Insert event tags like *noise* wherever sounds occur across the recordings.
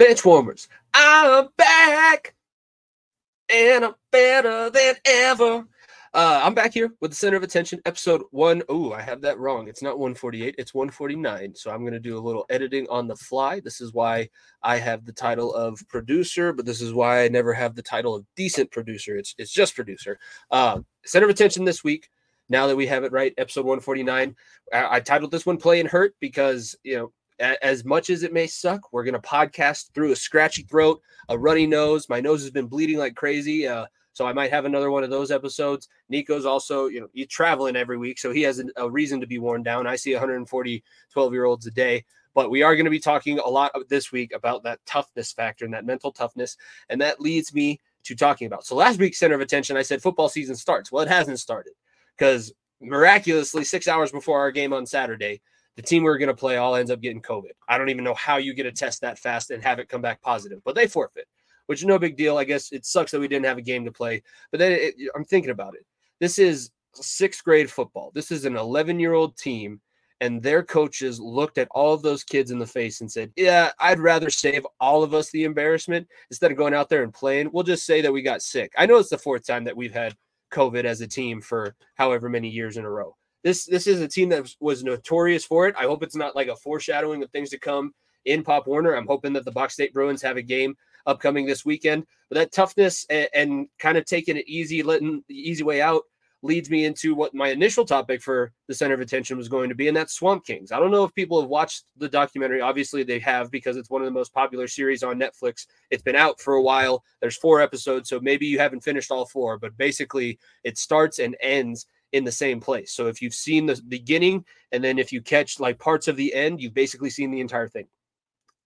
bench warmers. I'm back and I'm better than ever. Uh, I'm back here with the center of attention, episode one. Oh, I have that wrong. It's not 148, it's 149. So I'm going to do a little editing on the fly. This is why I have the title of producer, but this is why I never have the title of decent producer. It's it's just producer. Uh, center of attention this week. Now that we have it right, episode 149. I, I titled this one "Play and Hurt" because you know as much as it may suck, we're going to podcast through a scratchy throat, a runny nose. My nose has been bleeding like crazy. Uh, so I might have another one of those episodes. Nico's also, you know, he's traveling every week, so he has a, a reason to be worn down. I see 140 12 year olds a day, but we are going to be talking a lot this week about that toughness factor and that mental toughness. And that leads me to talking about. So last week's center of attention, I said football season starts. Well, it hasn't started because miraculously, six hours before our game on Saturday, the team we are going to play all ends up getting COVID. I don't even know how you get a test that fast and have it come back positive, but they forfeit, which is no big deal. I guess it sucks that we didn't have a game to play, but then it, I'm thinking about it. This is sixth grade football. This is an 11 year old team, and their coaches looked at all of those kids in the face and said, Yeah, I'd rather save all of us the embarrassment instead of going out there and playing. We'll just say that we got sick. I know it's the fourth time that we've had COVID as a team for however many years in a row this this is a team that was notorious for it. I hope it's not like a foreshadowing of things to come in Pop Warner. I'm hoping that the Box State Bruins have a game upcoming this weekend. But that toughness and, and kind of taking it easy, letting the easy way out leads me into what my initial topic for the center of attention was going to be, and that's Swamp Kings. I don't know if people have watched the documentary. Obviously, they have because it's one of the most popular series on Netflix. It's been out for a while. There's four episodes, so maybe you haven't finished all four, but basically, it starts and ends in the same place. So if you've seen the beginning and then if you catch like parts of the end, you've basically seen the entire thing.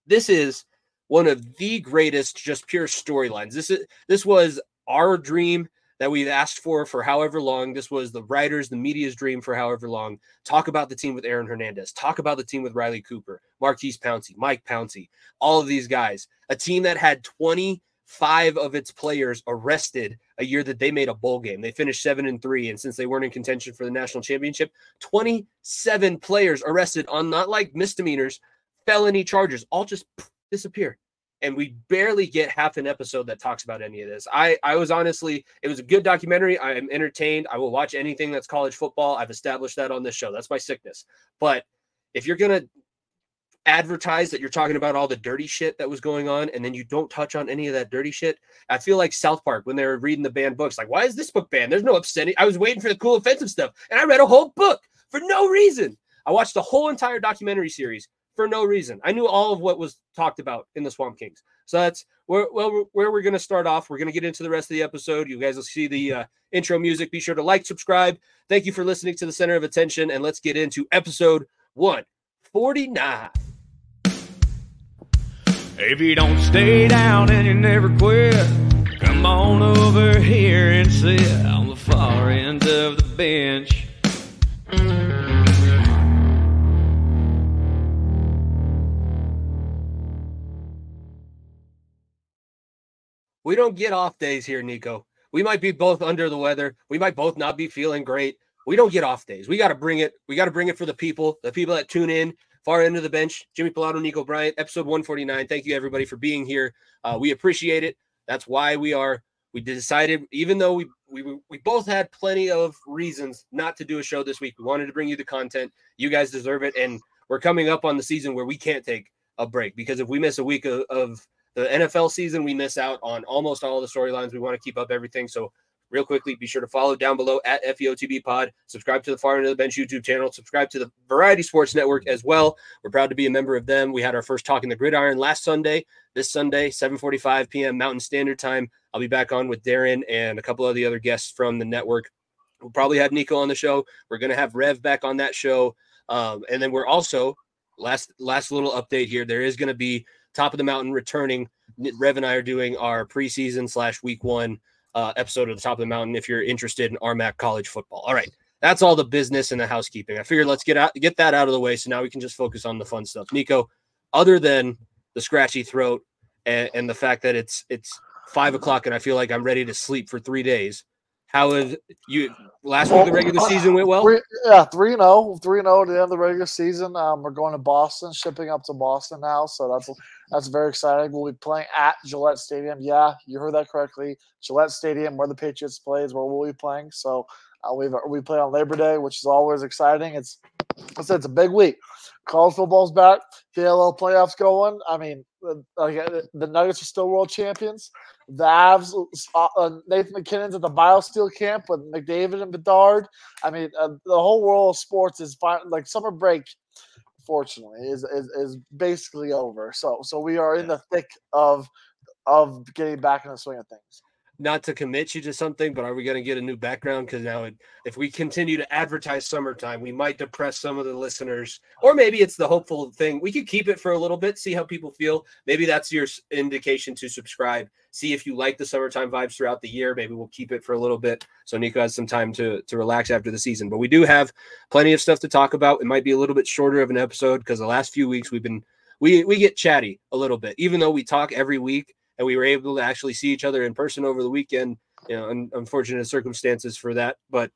This is one of the greatest just pure storylines. This is this was our dream that we've asked for for however long. This was the writers, the media's dream for however long. Talk about the team with Aaron Hernandez. Talk about the team with Riley Cooper, Maurkice Pouncey, Mike Pouncey, all of these guys. A team that had 20 five of its players arrested a year that they made a bowl game. They finished seven and three. And since they weren't in contention for the national championship, 27 players arrested on not like misdemeanors, felony charges, all just disappear. And we barely get half an episode that talks about any of this. I, I was honestly, it was a good documentary. I am entertained. I will watch anything that's college football. I've established that on this show. That's my sickness. But if you're going to advertise that you're talking about all the dirty shit that was going on and then you don't touch on any of that dirty shit. I feel like South Park when they were reading the banned books, like, why is this book banned? There's no obscenity. I was waiting for the cool offensive stuff and I read a whole book for no reason. I watched the whole entire documentary series for no reason. I knew all of what was talked about in the Swamp Kings. So that's where well where we're going to start off. We're going to get into the rest of the episode. You guys will see the uh, intro music. Be sure to like, subscribe. Thank you for listening to the Center of Attention, and let's get into episode one forty nine. If you don't stay down and you never quit, come on over here and sit on the far end of the bench. We don't get off days here, Nico. We might be both under the weather. We might both not be feeling great. We don't get off days. We got to bring it. We got to bring it for the people, the people that tune in, Far end of the bench, Jimmy Pilato, Nico Bryant, episode 149. Thank you, everybody, for being here. Uh, we appreciate it. That's why we are. We decided, even though we, we we both had plenty of reasons not to do a show this week, we wanted to bring you the content. You guys deserve it, and we're coming up on the season where we can't take a break because if we miss a week of, of the NFL season, we miss out on almost all the storylines. We want to keep up everything. So real quickly, be sure to follow down below at FEOTB Pod. Subscribe to the Far End of the Bench YouTube channel. Subscribe to the Variety Sports Network as well. We're proud to be a member of them. We had our first talk in the Gridiron last Sunday. This Sunday, 7:45 p.m. Mountain Standard Time. I'll be back on with Darren and a couple of the other guests from the network. We'll probably have Nico on the show. We're going to have Rev back on that show, um, and then we're also last last little update here. There is going to be top of the mountain returning. Rev and I are doing our preseason slash week one uh, episode of the top of the mountain if you're interested in RMAC college football. All right. That's all the business and the housekeeping. I figured let's get out get that out of the way. So now we can just focus on the fun stuff. Nico, other than the scratchy throat and, and the fact that it's it's five o'clock and I feel like I'm ready to sleep for three days. How was you last week? The regular season went well. Three, yeah, three and zero, three and zero at the end of the regular season. Um, we're going to Boston, shipping up to Boston now, so that's that's very exciting. We'll be playing at Gillette Stadium. Yeah, you heard that correctly. Gillette Stadium, where the Patriots play, is where we'll be playing. So uh, we we play on Labor Day, which is always exciting. It's I said it's a big week. College football's back. PLL playoffs going. I mean, uh, the Nuggets are still world champions. The Avs, uh, uh, Nathan MacKinnon's at the BioSteel camp with McDavid and Bedard. I mean, uh, the whole world of sports is fine. Like summer break, fortunately, is, is is basically over. So so we are in the thick of of getting back in the swing of things not to commit you to something, but are we going to get a new background? Because now, it, if we continue to advertise summertime, we might depress some of the listeners, or maybe it's the hopeful thing. We could keep it for a little bit, see how people feel. Maybe that's your indication to subscribe. See if you like the summertime vibes throughout the year. Maybe we'll keep it for a little bit so Nico has some time to to relax after the season. But we do have plenty of stuff to talk about. It might be a little bit shorter of an episode because the last few weeks we've been we we get chatty a little bit, even though we talk every week and we were able to actually see each other in person over the weekend. You know, un- unfortunate circumstances for that, but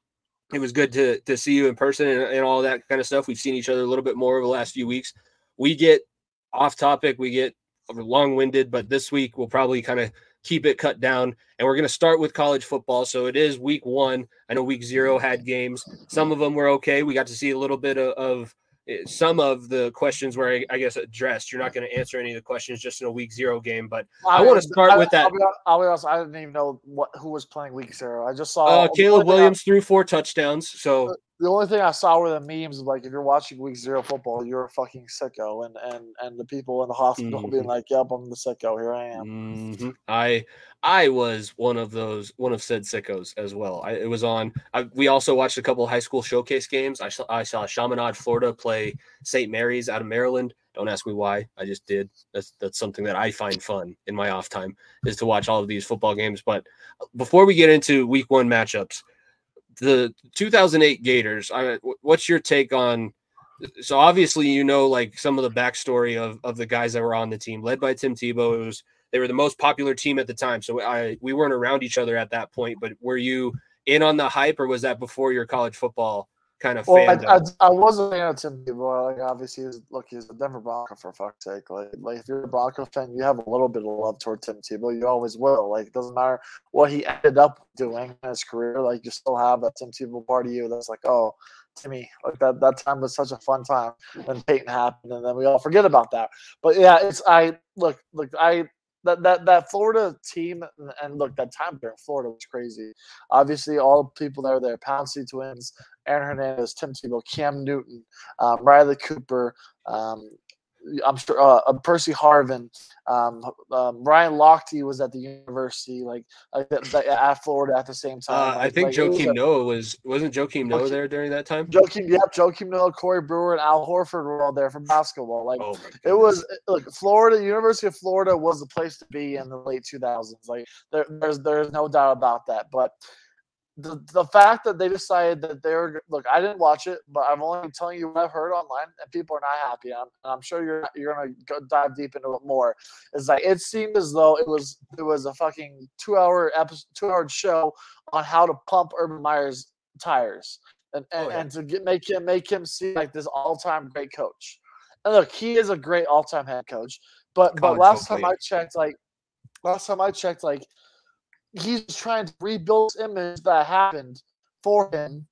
it was good to to see you in person and, and all that kind of stuff. We've seen each other a little bit more over the last few weeks. We get off topic, we get long winded, but this week we'll probably kind of keep it cut down. And we're going to start with college football. So it is week one. I know week zero had games. Some of them were okay. We got to see a little bit of, of some of the questions were, I, I guess, addressed. You're not going to answer any of the questions just in a week zero game, but I, I want to start I, with that. I'll be, I'll be, honest, I didn't even know what who was playing week zero. I just saw uh, Caleb Williams threw four touchdowns. So the only thing I saw were the memes. Of like, if you're watching week zero football, you're a fucking sicko, and and and the people in the hospital mm-hmm. being like, "Yep, I'm the sicko. Here I am." Mm-hmm. I I was one of those, one of said sickos as well. I, it was on. I, we also watched a couple high school showcase games. I saw I saw Chaminade, Florida, play St. Mary's out of Maryland. Don't ask me why. I just did. That's that's something that I find fun in my off time is to watch all of these football games. But before we get into week one matchups the 2008 Gators. I, what's your take on? So obviously, you know, like some of the backstory of of the guys that were on the team, led by Tim Tebow. It was they were the most popular team at the time. So I we weren't around each other at that point. But were you in on the hype, or was that before your college football kind of well, I, I, I, wasn't a fan of Tim Tebow. Like obviously, he's, look, he's a Denver Bronco for fuck's sake. Like, like if you're a Bronco fan, you have a little bit of love toward Tim Tebow. You always will. Like, it doesn't matter what he ended up doing in his career. Like, you still have that Tim Tebow part of you that's like, oh, Timmy, like that that time was such a fun time. Then Peyton happened, and then we all forget about that. But yeah, it's I look look I that that that Florida team and look that time there in Florida was crazy. Obviously, all the people that were there, Pouncey twins, Aaron Hernandez, Tim Tebow, Cam Newton, um, Riley Cooper, um, I'm sure uh, uh, Percy Harvin, um, um, Ryan Lochte was at the university, like, like at Florida at the same time. Uh, I think like, Joakim Noah was wasn't Joakim Noah there during that time. Joakim, yeah, Joakim Noah, Corey Brewer, and Al Horford were all there for basketball. Like oh it was, look, Florida, University of Florida was the place to be in the late 2000s. Like there, there's there's no doubt about that, but the, the fact that they decided that they're look, I didn't watch it, but I'm only telling you what I've heard online, and people are not happy. I'm, I'm sure you're you're gonna go dive deep into it more. It's like it seemed as though it was it was a fucking two hour episode, two hour show on how to pump Urban Meyer's tires and and, oh, yeah. and to get make him make him seem like this all time great coach. And look, he is a great all time head coach. But College but last time I checked, like last time I checked, like he's trying to rebuild this image that happened for him,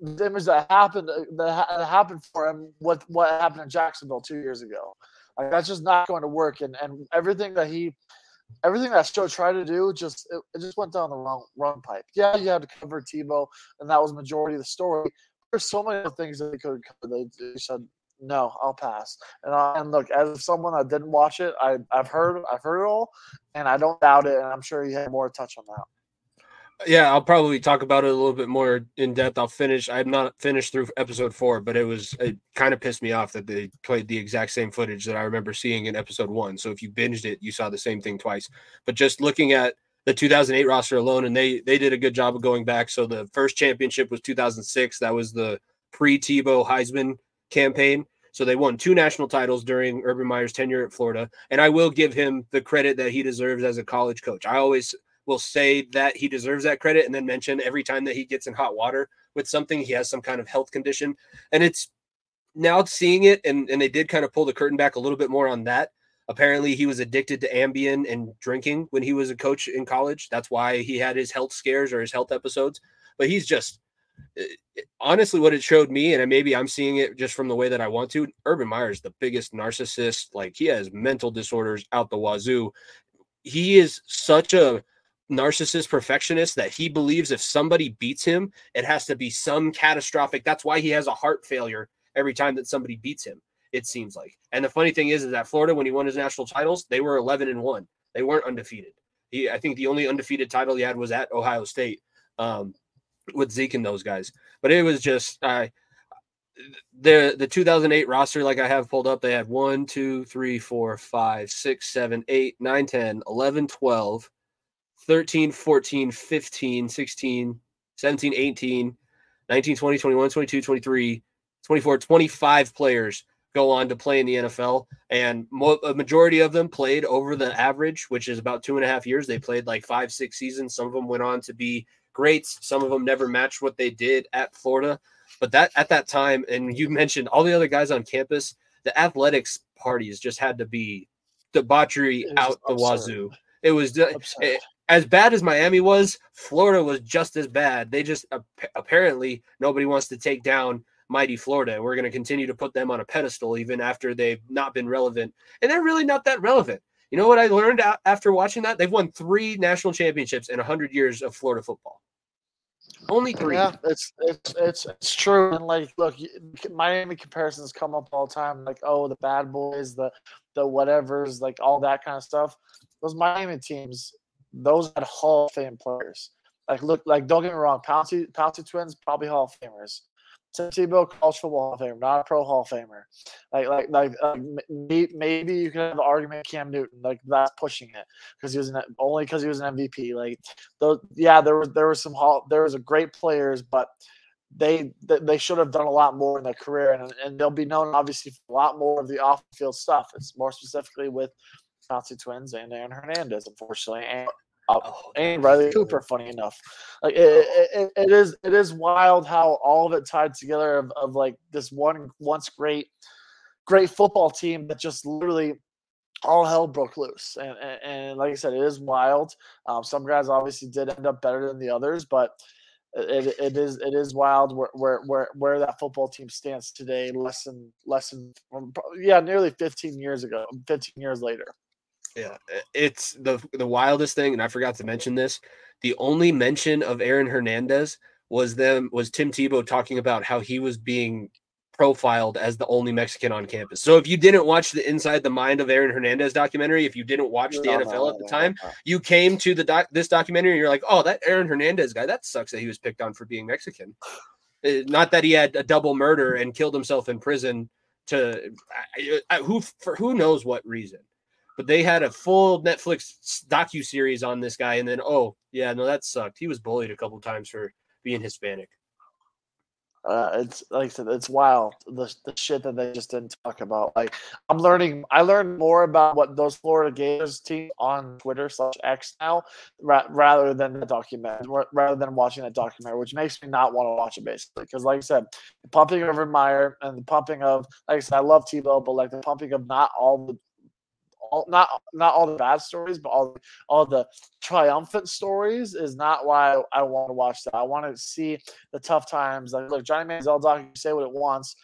the image that happened uh, that happened for him with what happened in Jacksonville two years ago. Like that's just not going to work. And and everything that he, everything that show tried to do, just it, it just went down the wrong wrong pipe. Yeah, you had to cover Tebow, and that was majority of the story. There's so many things that they could covered. They, they said no, I'll pass. And, I, and look, as someone that didn't watch it, I, I've heard I've heard it all, and I don't doubt it. And I'm sure you had more to touch on that. Yeah, I'll probably talk about it a little bit more in depth. I'll finish. I'm not finished through episode four, but it was it kind of pissed me off that they played the exact same footage that I remember seeing in episode one. So if you binged it, you saw the same thing twice. But just looking at the 2008 roster alone, and they they did a good job of going back. So the first championship was 2006. That was the pre Tebow Heisman campaign. So they won two national titles during Urban Meyer's tenure at Florida. And I will give him the credit that he deserves as a college coach. I always will say that he deserves that credit and then mention every time that he gets in hot water with something, he has some kind of health condition. And it's now seeing it, and, and they did kind of pull the curtain back a little bit more on that. Apparently, he was addicted to Ambien and drinking when he was a coach in college. That's why he had his health scares or his health episodes. But he's just honestly what it showed me, and maybe I'm seeing it just from the way that I want to. Urban Meyer is the biggest narcissist. Like he has mental disorders out the wazoo. He is such a narcissist perfectionist that he believes if somebody beats him, it has to be some catastrophic. That's why he has a heart failure every time that somebody beats him. It seems like. And the funny thing is, is that Florida, when he won his national titles, they were 11 and one. They weren't undefeated. He, I think, the only undefeated title he had was at Ohio State um, with Zeke and those guys. But it was just, uh, the the 2008 roster, like I have pulled up, they had 1, 2, 3, 4, 5, 6, 7, 8, 9, 10, 11, 12, 13, 14, 15, 16, 17, 18, 19, 20, 21, 22, 23, 24, 25 players go on to play in the NFL. And mo- a majority of them played over the average, which is about two and a half years. They played like five, six seasons. Some of them went on to be greats. Some of them never matched what they did at Florida. But that at that time, and you mentioned all the other guys on campus, the athletics parties just had to be debauchery out the wazoo. It was it, eh, as bad as Miami was, Florida was just as bad. They just apparently nobody wants to take down mighty Florida. We're going to continue to put them on a pedestal even after they've not been relevant. And they're really not that relevant. You know what I learned after watching that? They've won three national championships in 100 years of Florida football. Only three. Yeah, it's it's it's it's true. And like, look, Miami comparisons come up all the time. Like, oh, the bad boys, the the whatevers, like all that kind of stuff. Those Miami teams those had Hall of Fame players. Like, look, like don't get me wrong, Pouncey, Pouncey twins probably Hall of Famers. Tim Tebow, college football Hall of Famer, not a pro Hall of Famer. Like, like, like, uh, maybe you could have an argument Cam Newton, like that's pushing it because he was an, only because he was an MVP. Like, yeah, there was there was some hall, there was a great players, but they they should have done a lot more in their career, and and they'll be known obviously for a lot more of the off field stuff. It's more specifically with Pouncey twins and Aaron Hernandez, unfortunately, and uh, oh, and Riley Cooper. Funny enough, like it, it, it is it is wild how all of it tied together of, of like this one once great great football team that just literally all hell broke loose. And, and, and like I said, it is wild. Um, some guys obviously did end up better than the others, but it, it is it is wild where, where where where that football team stands today. Less than less than yeah, nearly 15 years ago, 15 years later. Yeah, it's the the wildest thing, and I forgot to mention this. The only mention of Aaron Hernandez was them was Tim Tebow talking about how he was being profiled as the only Mexican on campus. So if you didn't watch the Inside the Mind of Aaron Hernandez documentary, if you didn't watch the no, NFL no, at the no, time, you came to the doc, this documentary and you're like, "Oh, that Aaron Hernandez guy, that sucks that he was picked on for being Mexican." Eh, not that he had a double murder and killed himself in prison to who for who knows what reason but they had a full Netflix docu series on this guy, and then oh yeah, no, that sucked. He was bullied a couple times for being Hispanic. Uh, it's like I said, it's wild the, the shit that they just didn't talk about. Like I'm learning, I learned more about what those Florida Gators team on Twitter slash X now, ra- rather than the documentary, rather than watching that documentary, which makes me not want to watch it basically. Because like I said, the pumping of Meyer and the pumping of, like I said, I love Tebow, but like the pumping of not all the all not not all the bad stories, but all all the triumphant stories is not why I, want to watch that. I want to see the tough times. Like, look, Johnny Manziel doc, you say what it wants,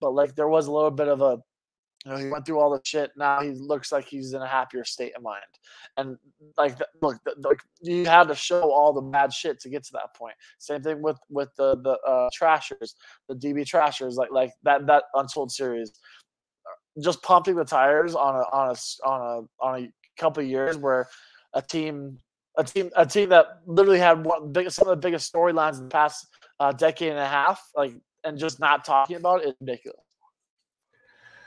but like there was a little bit of a you know, he went through all the shit. Now he looks like he's in a happier state of mind. And like, look, like you had to show all the bad shit to get to that point. Same thing with with the the uh, Trashers, the DB Trashers, like like that that Untold series just pumping the tires on a on a on a on a couple years where a team a team a team that literally had one big some of the biggest storylines in the past uh, decade and a half like and just not talking about it is ridiculous.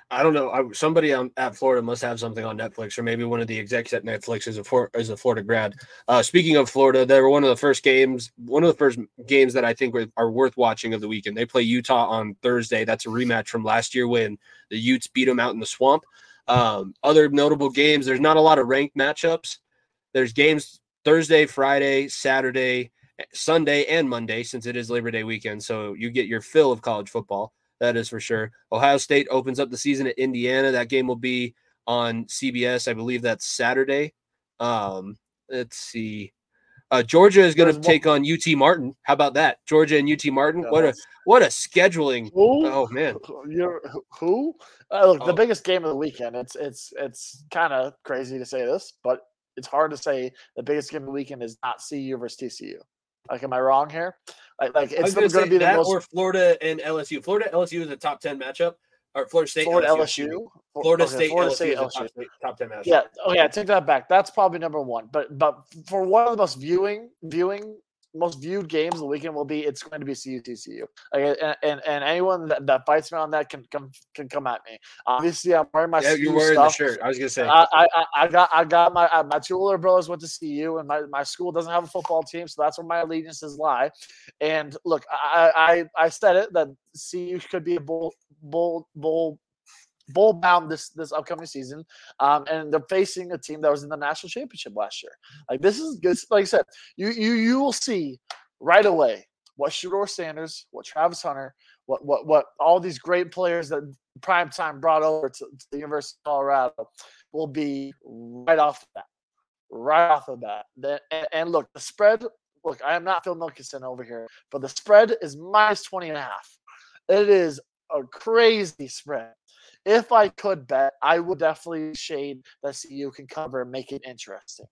I don't know. I, somebody on, at Florida must have something on Netflix, or maybe one of the execs at Netflix is a for, is a Florida grad. Uh, speaking of Florida, they were one of the first games, one of the first games that I think are worth watching of the weekend. They play Utah on Thursday. That's a rematch from last year when the Utes beat them out in the swamp. Um, other notable games. There's not a lot of ranked matchups. There's games Thursday, Friday, Saturday, Sunday, and Monday, since it is Labor Day weekend. So you get your fill of college football. That is for sure. Ohio State opens up the season at Indiana. That game will be on CBS. I believe that's Saturday. Um, let's see. Uh, Georgia is going to take on UT Martin. How about that? Georgia and UT Martin. What a what a scheduling. Who? Oh man, you're who? Uh, look, oh. the biggest game of the weekend. It's it's it's kind of crazy to say this, but it's hard to say the biggest game of the weekend is not CU versus TCU. Like, am I wrong here? Like, like it's going to be the most. Or Florida and LSU. Florida LSU is a top ten matchup. Or Florida State, Florida LSU. LSU. Florida okay, State, Florida LSU State, LSU. Top, top, ten matchup. Yeah. Oh yeah. Take that back. That's probably number one. But but for one of the most viewing viewing most viewed games of the weekend will be it's going to be CUTCU. Like, and, and, and anyone that, that fights me on that can come can come at me. Obviously, I'm wearing my yeah, you're wearing stuff. the shirt. I was gonna say. I, I, I got I got my uh, my two older brothers went to CU, and my, my school doesn't have a football team, so that's where my allegiances lie. And look, I I, I said it that CU could be a bull bull bull bowl bound this this upcoming season, um, and they're facing a team that was in the national championship last year. Like this is good. Like I said, you you you will see right away what Shedeur Sanders, what Travis Hunter, what what what all these great players that prime time brought over to, to the University of Colorado will be right off the bat, right off the bat. Then, and, and look, the spread. Look, I am not Phil Mickelson over here, but the spread is minus 20 and a half. It is a crazy spread if I could bet, I would definitely shade that CU can cover and make it interesting.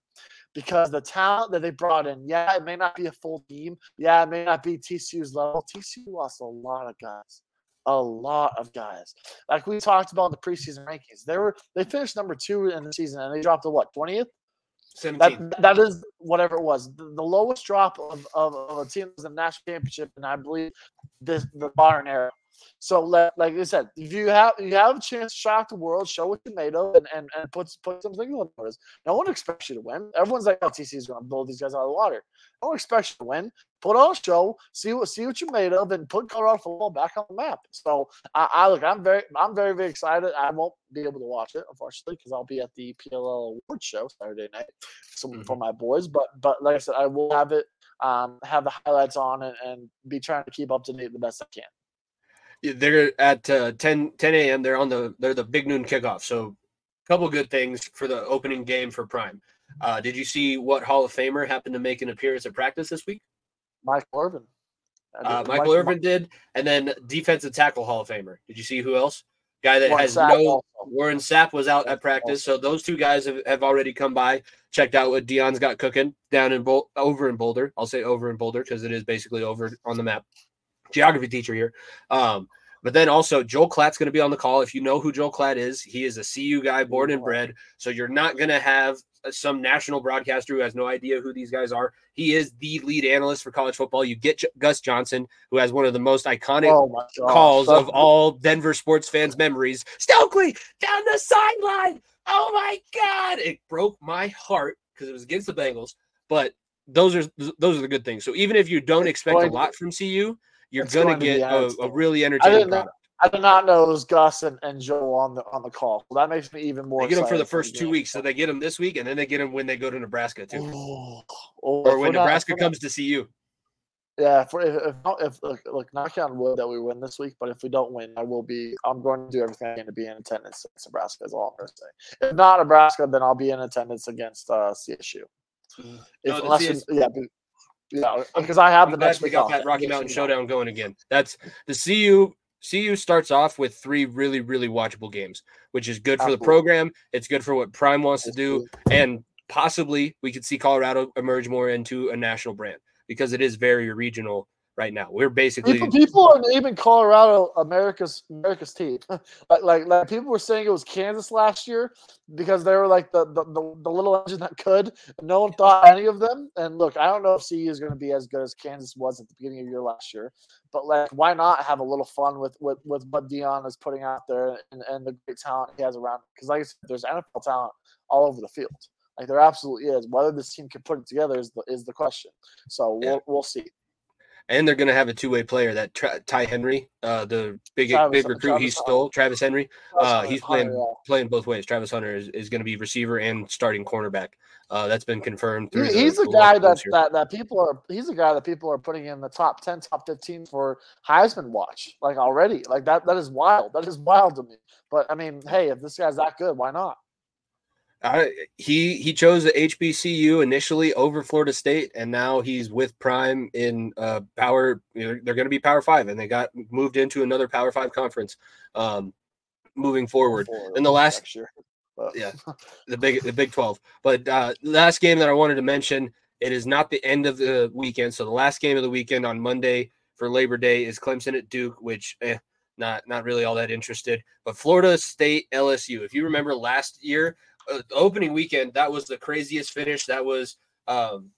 Because the talent that they brought in, yeah, it may not be a full team. Yeah, it may not be TCU's level. TCU lost a lot of guys. A lot of guys. Like we talked about in the preseason rankings. They were they finished number two in the season and they dropped to what, 20th? 17. That, that is whatever it was. The, the lowest drop of, of, of, a team was the national championship, and I believe this the modern era. So, like I said, if you have you have a chance to shock the world, show what you're made of, and and, and put put some things on notice. No one expects you to win. Everyone's like, "Oh, TC is going to blow these guys out of the water." No one expects you to win. Put on a show, see what see what you're made of, and put Colorado football back on the map. So, I, I look, I'm very I'm very very excited. I won't be able to watch it unfortunately because I'll be at the PLL Award show Saturday night so, mm-hmm. for my boys. But but like I said, I will have it um, have the highlights on and, and be trying to keep up to date the best I can they're at uh, 10 10 a.m. They're on the they're the big noon kickoff. So a couple good things for the opening game for Prime. Uh, did you see what Hall of Famer happened to make an appearance at practice this week? Michael Irvin. Uh, Michael Irvin did, and then defensive tackle Hall of Famer. Did you see who else? Guy that Warren has Sapp no. Also. Warren Sapp was out at practice, so those two guys have, have already come by, checked out what Deion's got cooking down in Bol- over in Boulder. I'll say over in Boulder because it is basically over on the map geography teacher here. Um, but then also Joel Klatt's going to be on the call. If you know who Joel Klatt is, he is a CU guy, born and bred. So you're not going to have some national broadcaster who has no idea who these guys are. He is the lead analyst for college football. You get Gus Johnson, who has one of the most iconic oh calls of all Denver sports fans' memories. Stokley down the sideline. Oh my God! It broke my heart because it was against the Bengals. But those are those are the good things. So even if you don't expect a lot from CU, you're gonna going get a, a, really entertaining product. I did not know it was Gus and, and Joel on the on the call. That makes me even more. They get them for the first two weeks, so they get them this week, and then they get them when they go to Nebraska too, oh, oh, or when Nebraska not, comes not, to CU. Yeah, if, if, if look, look, knock on wood that we win this week, but if we don't win, I will be. I'm going to do everything I can to be in attendance against Nebraska. Is all I'm going to say. If not Nebraska, then I'll be in attendance against uh, CSU. If, no, unless CS- yeah, yeah, because I have the next we got that Rocky Mountain Showdown going again. That's the CU. CU starts off with three really, really watchable games, which is good for Absolutely. the program. It's good for what Prime wants to do, and possibly we could see Colorado emerge more into a national brand because it is very regional right now. We're basically people, people are naming Colorado America's America's team. *laughs* like, like, like people were saying it was Kansas last year because they were like the the, the, the little engine that could. No one thought any of them. And look, I don't know if CU is going to be as good as Kansas was at the beginning of the year last year, but like why not have a little fun with with, with what Deion is putting out there and, and the great talent he has around? Because like I said, there's NFL talent all over the field. Like there absolutely is. Whether this team can put it together is the is the question. So we'll yeah. we'll see. And they're going to have a two-way player that Tra- Ty Henry, uh, the big Travis- big recruit Travis he stole, Travis Henry. Uh, he's playing Hunter, playing both ways. Travis Hunter is, is going to be receiver and starting cornerback. Uh, that's been confirmed. He- Through he's the the guy that, that that people are. He's the guy that people are putting in the top ten, top fifteen for Heisman watch. Like already, like that. That is wild. That is wild to me. But I mean, hey, if this guy's that good, why not? I, he he chose the HBCU initially over Florida State, and now he's with Prime in uh, Power. You know, they're going to be Power Five, and they got moved into another Power Five conference. Um, moving forward, For in the last. But- yeah, the big the Big Twelve. But uh, last game that I wanted to mention, it is not the end of the weekend. So the last game of the weekend on Monday for Labor Day is Clemson at Duke, which eh, not not really all that interested. But Florida State LSU. If you remember last year, uh, opening weekend, that was the craziest finish. That was um,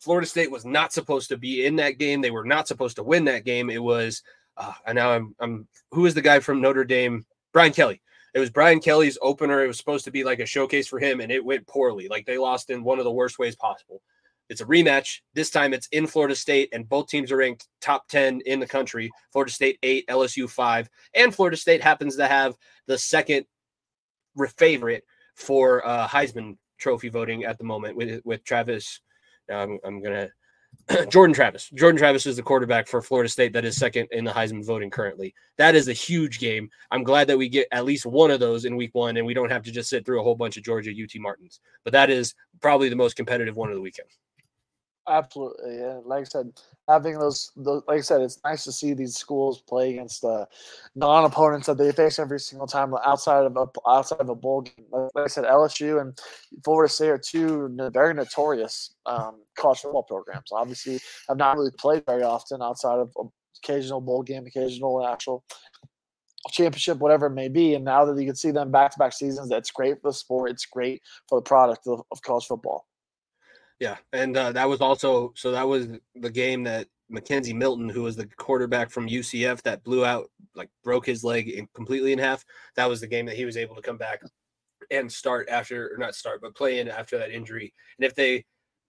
Florida State was not supposed to be in that game. They were not supposed to win that game. It was, uh, and now I'm I'm who is the guy from Notre Dame? Brian Kelly. It was Brian Kelly's opener. It was supposed to be like a showcase for him, and it went poorly. Like they lost in one of the worst ways possible. It's a rematch. This time it's in Florida State, and both teams are ranked top 10 in the country. Florida State eight, LSU five, and Florida State happens to have the second favorite for uh, Heisman Trophy voting at the moment with with Travis. I'm, I'm gonna *clears throat* Jordan Travis. Jordan Travis is the quarterback for Florida State that is second in the Heisman voting currently. That is a huge game. I'm glad that we get at least one of those in week one and we don't have to just sit through a whole bunch of Georgia UT Martins. But that is probably the most competitive one of the weekend. Absolutely, yeah. Like I said, having those, those, like I said, it's nice to see these schools play against uh, non-opponents that they face every single time outside of a outside of a bowl game. Like I said, LSU and Florida State are two very notorious um, college football programs. Obviously, have not really played very often outside of occasional bowl game, occasional actual championship, whatever it may be. And now that you can see them back-to-back seasons, that's great for the sport. It's great for the product of, of college football. Yeah, and uh, that was also so that was the game that McKenzie Milton, who was the quarterback from UCF that blew out, like broke his leg in, completely in half. That was the game that he was able to come back and start after, or not start, but play in after that injury. And if they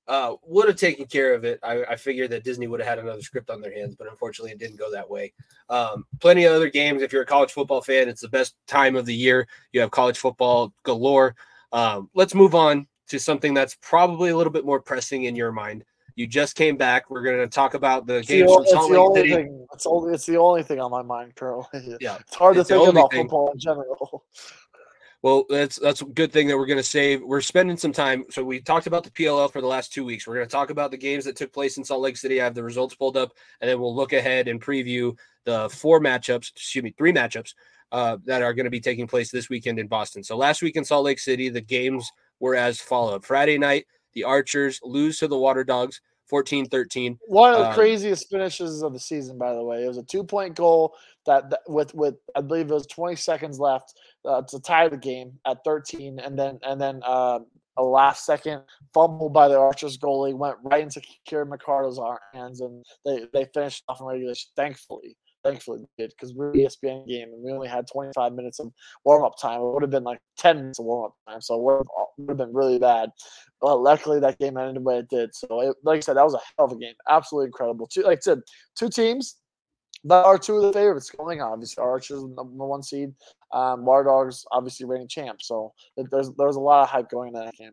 uh, would have taken care of it, I, I figured that Disney would have had another script on their hands, but unfortunately, it didn't go that way. Um, plenty of other games. If you're a college football fan, it's the best time of the year. You have college football galore. Um, let's move on to something that's probably a little bit more pressing in your mind. You just came back. We're going to talk about the It's games from it's Salt the Lake only City. thing. It's only. It's the only thing on my mind currently. *laughs* Yeah, it's hard it's to think about thing. football in general. Well, that's that's a good thing that we're going to save. We're spending some time. So we talked about the PLL for the last two weeks. We're going to talk about the games that took place in Salt Lake City. I have the results pulled up, and then we'll look ahead and preview the four matchups. Excuse me, three matchups uh, that are going to be taking place this weekend in Boston. So last week in Salt Lake City, the games were as follow. Friday night, the Archers lose to the Water Dogs, 14-13. One of the Um, craziest finishes of the season, by the way. It was a two-point goal that, that with with I believe it was 20 seconds left uh, to tie the game at 13, and then and then uh, a last second fumble by the Archers goalie went right into Kieran McArdle's hands, and they they finished off in regulation. Thankfully, thankfully did because we're an ESPN game and we only had 25 minutes of warm-up time. It would have been like 10 minutes of warm-up time, so it would have, been really bad. But luckily, that game ended the way it did. So, it, like I said, that was a hell of a game. Absolutely incredible. Two, like I said, two teams that are two of the favorites going on. Obviously, Archers number one seed, um, Water Dogs obviously reigning champ. So there's there's a lot of hype going in that game.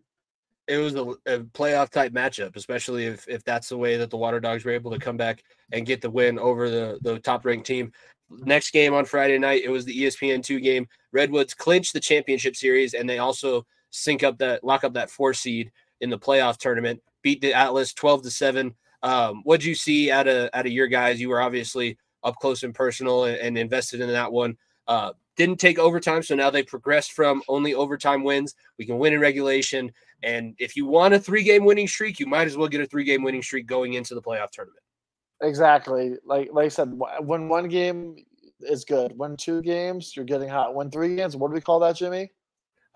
It was a, a playoff type matchup, especially if if that's the way that the Water Dogs were able to come back and get the win over the the top ranked team. Next game on Friday night, it was the ESPN two game. Redwoods clinched the championship series, and they also sync up that lock up that four seed in the playoff tournament. Beat the Atlas twelve to seven. Um, what'd you see out of out of your guys? You were obviously up close and personal and, and invested in that one. Uh, didn't take overtime, so now they progressed from only overtime wins. We can win in regulation, and if you want a three game winning streak, you might as well get a three game winning streak going into the playoff tournament. Exactly. Like like I said, wh- when one game is good, when two games you're getting hot. When three games, what do we call that, Jimmy?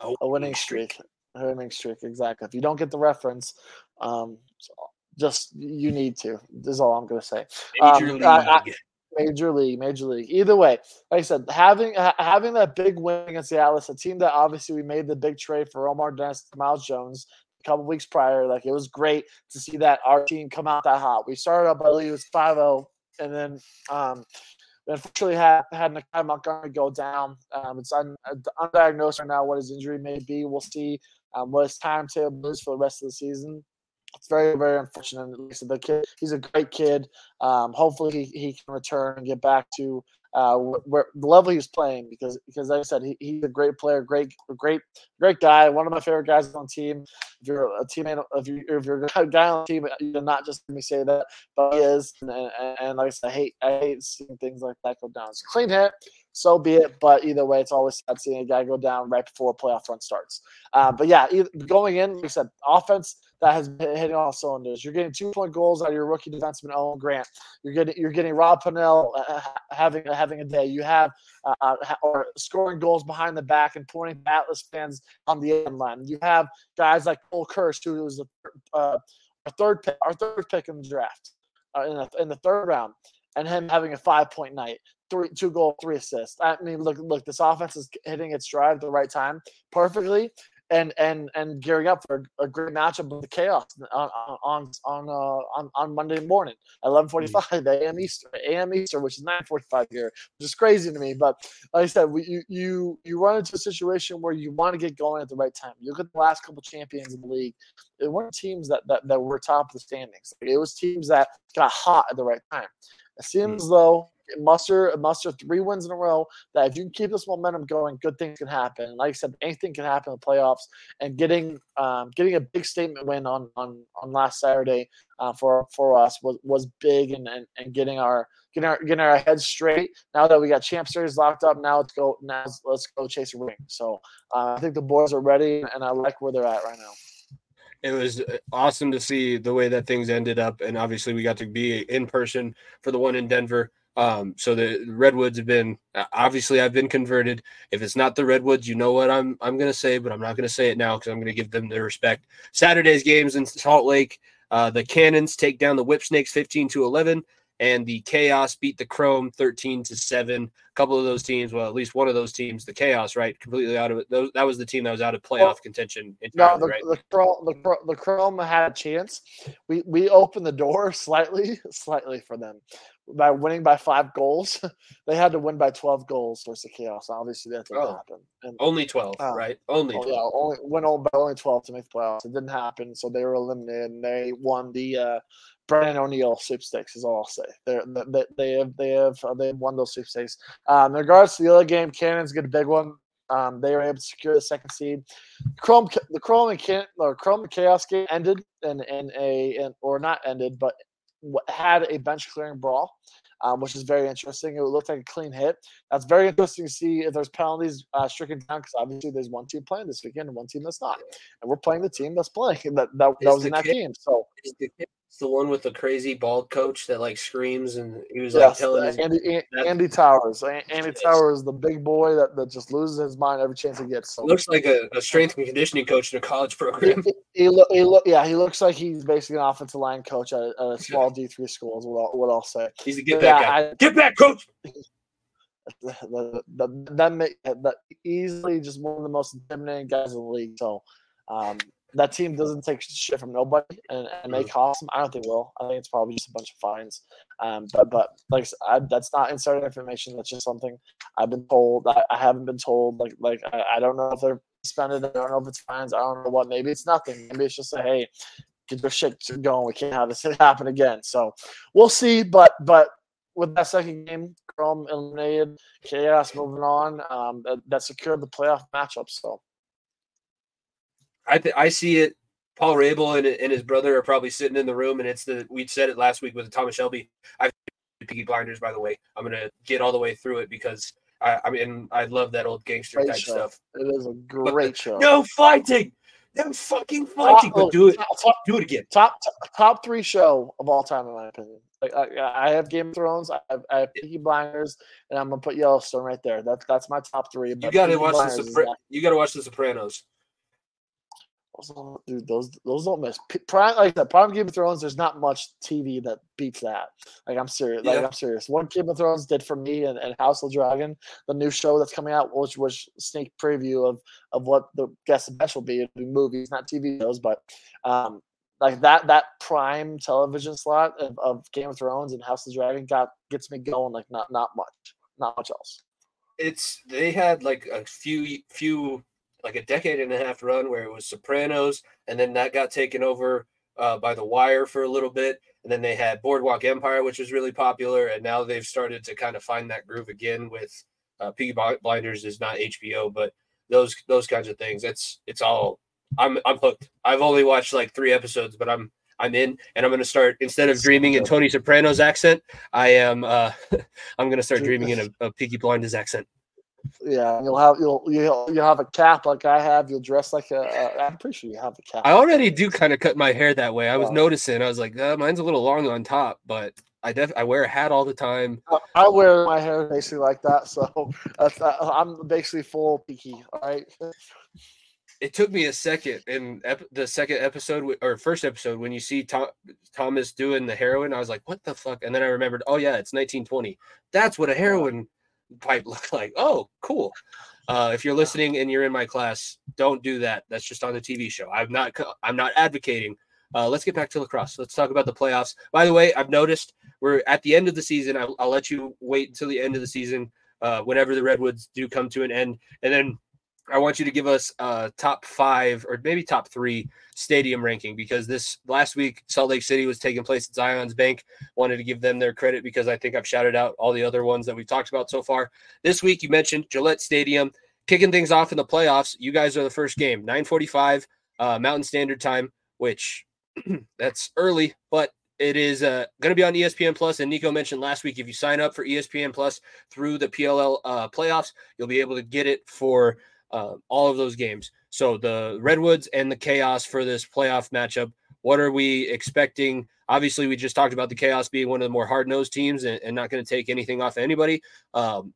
Oh, A winning streak. A winning streak. Exactly. If you don't get the reference, um, just you need to. This is all I'm gonna say. Major Um. I- I- Major league, major league. Either way, like I said, having ha- having that big win against the Atlas, a team that obviously we made the big trade for Omar Dennis, Myles Jones, a couple weeks prior. Like it was great to see that our team come out that hot. We started up, I believe it was 5 0, and then um, unfortunately had had Nakeie Montgomery go down. Um, it's un, undiagnosed right now what his injury may be. We'll see um, what his timetable is for the rest of the season it's very very unfortunate. Lisa, the kid, he's a great kid. Um, hopefully, he, he can return and get back to uh, where the level he was playing because because like I said, he, he's a great player, great great great guy, one of my favorite guys on team. If you're a teammate, if you if you're a guy on the team, you're not just let me say that, but he is. And, and, and, like I said, I hate I hate seeing things like that go down. It's clean hit, so be it. But either way, it's always sad seeing a guy go down right before a playoff run starts. Uh, but yeah, going in, like I said, offense that has been hitting all cylinders. You're getting two point goals out of your rookie defenseman Owen Grant. You're getting you're getting Rob Pannell uh, having having a day. You have uh, uh or scoring goals behind the back and pointing Atlas fans on the end line. You have guys like Cole Kirst, who was a, uh, our third pick, our third pick in the draft uh, in, the, in the third round, and him having a five point night. Three, two goal, three assists. I mean, look, look, this offense is hitting its stride at the right time perfectly and and and gearing up for a, great matchup with the chaos on on on uh, on, on Monday morning, eleven forty five mm. a.m. Eastern, a.m. Eastern, which is nine forty five here, which is crazy to me. But like I said, we, you you you run into a situation where you want to get going at the right time. You look at the last couple champions in the league; it weren't teams that that, that were top of the standings. It was teams that got hot at the right time. It seems mm. though muster muster three wins in a row. That if you can keep this momentum going, good things can happen. And like I said, anything can happen in the playoffs. And getting um, getting a big statement win on on on last Saturday uh, for for us was was big, and, and and getting our getting our getting our heads straight. Now that we got champ series locked up, now let's go. Now let's go chase a ring. So uh, I think the boys are ready, and I like where they're at right now it was uh, awesome to see the way that things ended up and obviously we got to be in person for the one in denver um, so the redwoods have been obviously I've been converted. If it's not the redwoods, you know what I'm I'm gonna say, but I'm not gonna say it now because I'm gonna give them their respect. Saturday's games in Salt Lake. Uh, the Cannons take down the Whip Snakes 15 to 11 and the Chaos beat the Chrome 13 to 7. A couple of those teams, well, at least one of those teams, the Chaos, right, completely out of it. Those, that was the team that was out of playoff well, contention. Entirely, no, the, right? the, Chrome, the, the Chrome had a chance. We we opened the door *laughs* slightly, slightly for them by winning by five goals. *laughs* they had to win by 12 goals versus the Chaos. Obviously, that didn't oh, happen. And, only 12, uh, right? Only 12. Yeah, only went on by only 12 to make the playoffs. It didn't happen, so they were eliminated. And they won the uh, Brennan O'Neill sweepstakes is all I'll say. They're, they they have they have uh, they won those sweepstakes. Um, in regards to the other game, Cannons get a big one. Um, they were able to secure the second seed. Chrome the Chrome and Can or Chrome and Chaos game ended in in a in, or not ended, but had a bench clearing brawl. Um, which is very interesting. It looked like a clean hit. That's very interesting to see if there's penalties uh, stricken down because obviously there's one team playing this weekend and one team that's not, and we're playing the team that's playing *laughs* that that, that was in that kid, game. So it's the one with the crazy bald coach that like screams and he was yes, like telling his Andy, Andy Towers. Andy Towers, the big boy that, that just loses his mind every chance he gets. So looks like a, a, strength and conditioning coach in a college program. He, he, look, he look, yeah, he looks like he's basically an offensive line coach at, at a small D three school. Is what I'll, what I'll say. He's a get back yeah, guy. I, get back, coach. The, the, the, that, that easily just one of the most intimidating guys in the league. So um, that team doesn't take shit from nobody, and, and they cost them. I don't think will. I think it's probably just a bunch of fines. Um, but but like I, that's not insider information. That's just something I've been told. I, I haven't been told. Like like I, I, don't know if they're suspended. I don't know if it's fines. I don't know what. Maybe it's nothing. Maybe it's just a hey, get your shit going. We can't have this *laughs* happen again. So we'll see. But but with that second game, Chrome eliminated, Chaos moving on. Um, that, that secured the playoff matchup. So. I th- I see it. Paul Rabil and, and his brother are probably sitting in the room, and it's the we said it last week with Thomas Shelby. I've Peaky Blinders, by the way. I'm gonna get all the way through it because I, I mean I love that old gangster great type show. stuff. It is a great but, show. No fighting, no fucking fighting. Top, but oh, do it, top, do it again. Top top three show of all time, in my opinion. Like I, I have Game of Thrones, I have, I have Peaky Blinders, and I'm gonna put Yellowstone right there. That's that's my top three. You gotta watch the Sopra- You gotta watch the Sopranos. Those, dude, those those don't miss. Prime, like that Prime Game of Thrones. There's not much TV that beats that. Like I'm serious. Like. I'm serious. What Game of Thrones did for me and, and House of Dragon, the new show that's coming out, which was sneak preview of of what the guest special will be. It'll be movies, not TV shows, but um, like that that prime television slot of, of Game of Thrones and House of Dragon got gets me going. Like not not much, not much else. It's they had like a few few like a decade and a half run where it was Sopranos, and then that got taken over uh, by The Wire for a little bit, and then they had Boardwalk Empire, which was really popular, and now they've started to kind of find that groove again with uh, Peaky Blinders is not HBO, but those those kinds of things. It's it's all I'm I'm hooked. I've only watched like three episodes, but I'm I'm in, and I'm going to start instead of dreaming in Tony Soprano's accent, I am uh, *laughs* I'm going to start dreaming in a, a Peaky Blinders accent. Yeah, you'll have you'll you'll you'll have a cap like I have. You'll dress like a. a I'm pretty sure you have a cap. I already do kind of cut my hair that way. I was noticing. I was like, uh, mine's a little long on top, but I def I wear a hat all the time. I wear my hair basically like that, so *laughs* that's, I'm basically full peaky. All right. It took me a second in ep- the second episode or first episode when you see Tom- Thomas doing the heroin. I was like, "What the fuck?" And then I remembered, "Oh yeah, it's 1920. That's what a heroin pipe look *laughs* like. Oh, cool. Uh, if you're listening and you're in my class, don't do that. That's just on the TV show. I'm not. I'm not advocating. Uh, let's get back to lacrosse. Let's talk about the playoffs. By the way, I've noticed we're at the end of the season. I'll, I'll let you wait until the end of the season, uh, whenever the Redwoods do come to an end, and then I want you to give us a top five or maybe top three stadium ranking because this last week Salt Lake City was taking place at Zions Bank. Wanted to give them their credit because I think I've shouted out all the other ones that we've talked about so far. This week you mentioned Gillette Stadium kicking things off in the playoffs. You guys are the first game, 945 uh, Mountain Standard Time, which *clears throat* that's early, but it is uh, going to be on ESPN Plus. And Nico mentioned last week if you sign up for ESPN Plus through the PLL uh, playoffs, you'll be able to get it for uh, all of those games. So the Redwoods and the Chaos for this playoff matchup. What are we expecting? Obviously, we just talked about the Chaos being one of the more hard nosed teams and, and, not going to take anything off anybody. Um,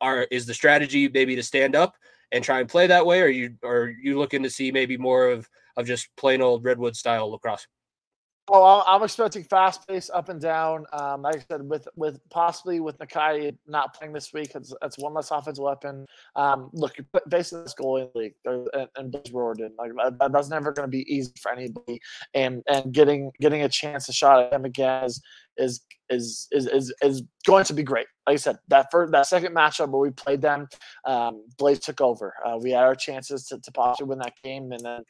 are is the strategy maybe to stand up and try and play that way, or you are you looking to see maybe more of of just plain old Redwood style lacrosse? Oh, I'm expecting fast pace up and down. Um, like I said, with with possibly with Nakeie not playing this week, it's, it's one less offensive weapon. Um, look, facing this goal in the league and, and Riorden, like that, that's never going to be easy for anybody. And and getting getting a chance to shot at him again is is is is is, is going to be great. Like I said, that first that second matchup where we played them, um, Blaze took over. Uh, we had our chances to, to possibly win that game, and then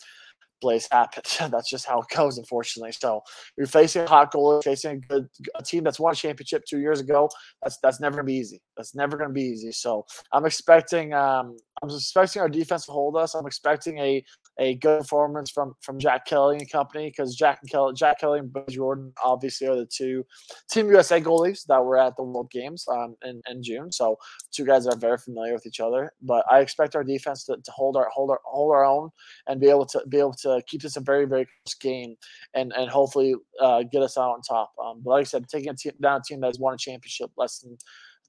Blaze happened. *laughs* that's just how it goes, unfortunately. So you're facing a hot goalie, facing a good a team that's won a championship two years ago. That's that's never gonna be easy. That's never gonna be easy. So I'm expecting um I'm expecting our defense to hold us. I'm expecting a a good performance from from Jack Kelly and company because Jack and Kelly, Jack Kelly and Buzz Riorden obviously are the two Team USA goalies that were at the World Games um, in, in June. So two guys that are very familiar with each other. But I expect our defense to, to hold our hold our hold our own and be able to be able to keep this a very very close game and and hopefully uh, get us out on top. Um, but like I said, taking a team, down a team that has won a championship less than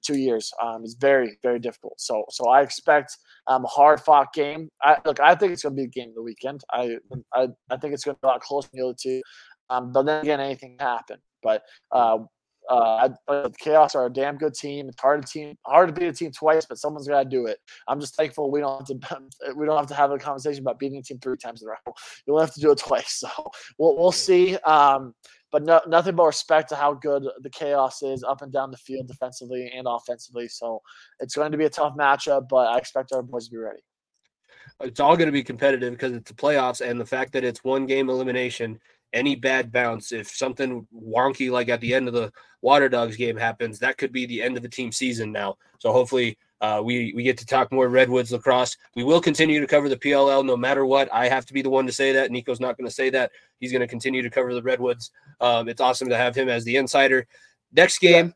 two years um, is very very difficult. So so I expect um, a hard fought game. I look, I think it's going to be a game of the weekend. I I, I think it's going to be a lot closer than the other two. Um, but then again, anything can happen. But uh, uh, I, Chaos are a damn good team. It's hard to team, hard to beat a team twice, but someone's got to do it. I'm just thankful we don't have to *laughs* we don't have to have a conversation about beating a team three times in a row. You'll have to do it *laughs* twice. So we'll we'll see. Um, but no, nothing but respect to how good the chaos is up and down the field defensively and offensively. So it's going to be a tough matchup, but I expect our boys to be ready. It's all going to be competitive because it's the playoffs and the fact that it's one game elimination. Any bad bounce, if something wonky like at the end of the Water Dogs game happens, that could be the end of the team season now. So hopefully uh, we we get to talk more Redwoods lacrosse. We will continue to cover the PLL no matter what. I have to be the one to say that. Nico's not going to say that. He's going to continue to cover the Redwoods. Um, it's awesome to have him as the insider. Next game.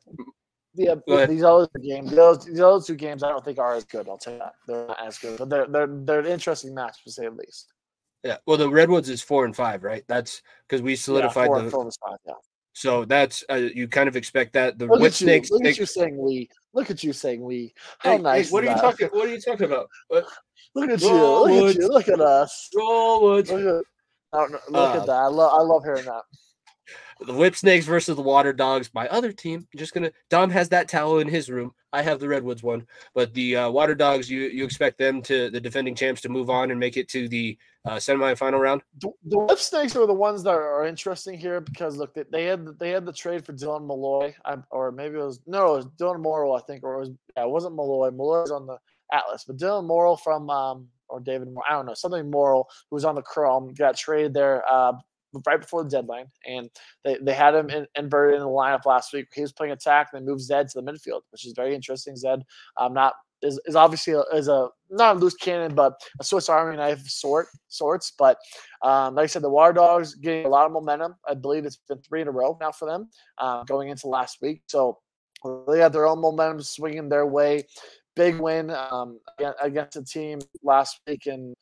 Yeah, yeah these other games, those these other two games, I don't think are as good. I'll tell you that they're not as good, but they're they're they're an interesting match to say the least. Yeah, well, the Redwoods is four and five, right? That's because we solidified yeah, four, the. Four five, yeah. So that's uh, you kind of expect that the look snakes. Look at you saying we. Look at you saying we. How hey, nice. Hey, what are you talking? What are you talking about? What? *laughs* Look at you! Look at you! Look at us! Roll Woods. Look at, look uh, at that! I love I love hearing that the Whip Snakes versus the Water Dogs. My other team, just gonna. Dom has that towel in his room. I have the Redwoods one, but the uh, Water Dogs, you you expect them to the defending champs to move on and make it to the uh, semifinal round. The, the Whip Snakes are the ones that are interesting here because look, they, they had they had the trade for Dylan Molloy, or maybe it was no, it was Dylan Morrill, I think, or it was yeah, it wasn't. Molloy was on the Atlas, but Dylan Morrill from um, or David, I don't know, something Morrill, who was on the Chrome, got traded there uh, right before the deadline, and they, they had him in, inverted in the lineup last week. He was playing attack, and they moved Zed to the midfield, which is very interesting. Zed, um, not is, is obviously a, is a not a loose cannon, but a Swiss Army knife sort sorts. But um, like I said, the Water Dogs getting a lot of momentum. I believe it's been three in a row now for them uh, going into last week. So they have their own momentum swinging their way. Big win um, against a team last week, and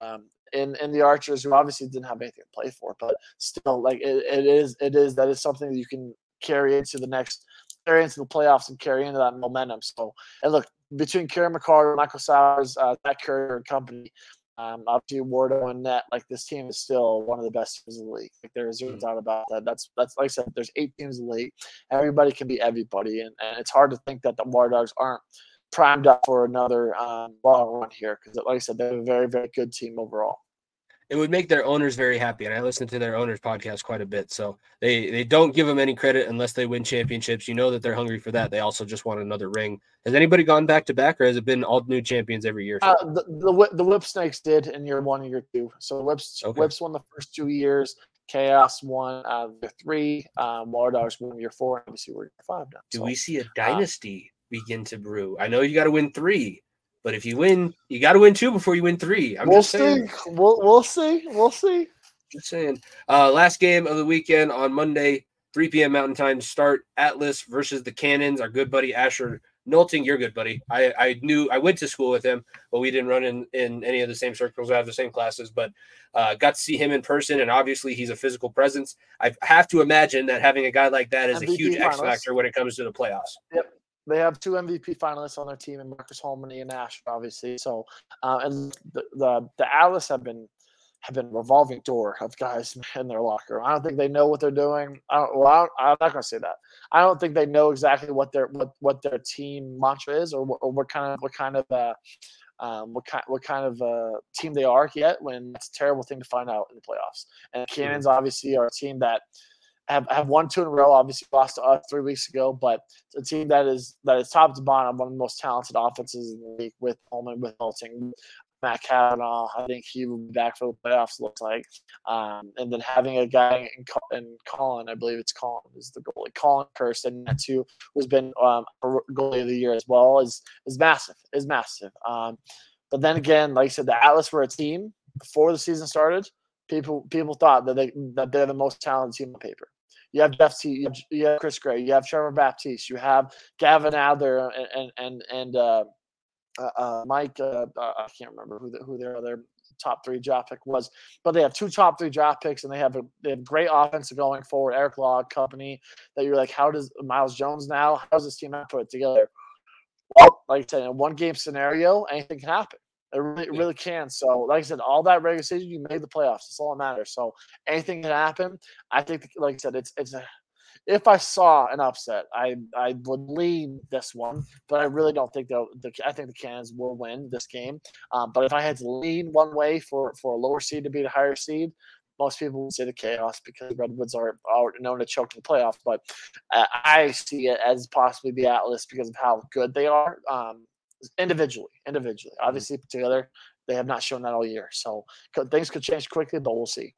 um, in in the Archers who obviously didn't have anything to play for, but still, like it, it is it is that is something that you can carry into the next carry into the playoffs and carry into that momentum. So and look between Kieran McArdle, Michael Sowers, uh, that Currier and company. Um, obviously, Wardo and Net, like this team is still one of the best teams in the league. Like there is no mm. doubt about that. That's that's like I said, there's eight teams in the league. Everybody can be everybody, and, and it's hard to think that the War Dogs aren't primed up for another um, long run here because, like I said, they're a very, very good team overall. It would make their owners very happy, and I listen to their owners' podcast quite a bit. So they they don't give them any credit unless they win championships. You know that they're hungry for that. They also just want another ring. Has anybody gone back to back, or has it been all new champions every year? Uh, the, the the Whip Snakes did in year one and year two. So the Whips okay. Whips won the first two years. Chaos won uh, the three. Um, War Dogs won year four. And obviously, we're year five now. Do so, we see a uh, dynasty begin to brew. I know you got to win three, but if you win, you got to win two before you win three. I'm we'll just saying. see. We'll we'll see. We'll see. Just saying. Uh, last game of the weekend on Monday, 3 p.m. Mountain Time. Start Atlas versus the Cannons. Our good buddy Asher Nolting, you're good buddy. I, I knew I went to school with him, but we didn't run in, in any of the same circles. I have the same classes, but uh, got to see him in person, and obviously he's a physical presence. I have to imagine that having a guy like that is MVP a huge X factor when it comes to the playoffs. Yep, they have two MVP finalists on their team, and Marcus Holman and Ash, obviously. So, uh, and the, the the Atlas have been have been revolving door of guys *laughs* in their locker. I don't think they know what they're doing. I don't, well, I am not going to say that. I don't think they know exactly what their what, what their team mantra is, or, or what kind of what kind of uh, um, what kind what kind of uh, team they are yet. When it's a terrible thing to find out in the playoffs. And Cannons obviously are a team that have, have won two in a row. Obviously, lost to us three weeks ago, but a team that is that is top to bottom, one of the most talented offenses in the league with Holman, with Nolting, Matt Kavanagh. I think he will be back for the playoffs. Looks like, um, and then having a guy in, in Colin, I believe it's Colin is the goalie. Colin Kirsten, that too, who's been um, goalie of the year as well, is is massive. Is massive. Um, but then again, like I said, the Atlas were a team before the season started. People people thought that they that they're the most talented team on paper. You have Jeff Teat You have, you have Chris Gray. You have Trevor Baptiste. You have Gavin Adler and and and, uh, uh, uh Mike. Uh, uh, I can't remember who the, who their other top three draft pick was, but they have two top three draft picks and they have a they have great offense going forward. Eric Law company that you're like, how does Myles Jones now? How does this team put it together? Well, like I said, in one game scenario, anything can happen. It really, it really can. So, like I said, all that regular season, you made the playoffs. That's all that matters. So, anything can happen. I think, like I said, it's it's a. If I saw an upset, I I would lean this one, but I really don't think they'll. The, I think the Cannons will win this game. Um, but if I had to lean one way for for a lower seed to beat a higher seed, most people would say the chaos because Redwoods are, are known to choke in the playoffs. But uh, I see it as possibly the Atlas because of how good they are. Um, individually, individually. Mm-hmm. Obviously, together, they have not shown that all year. So things could change quickly, but we'll see.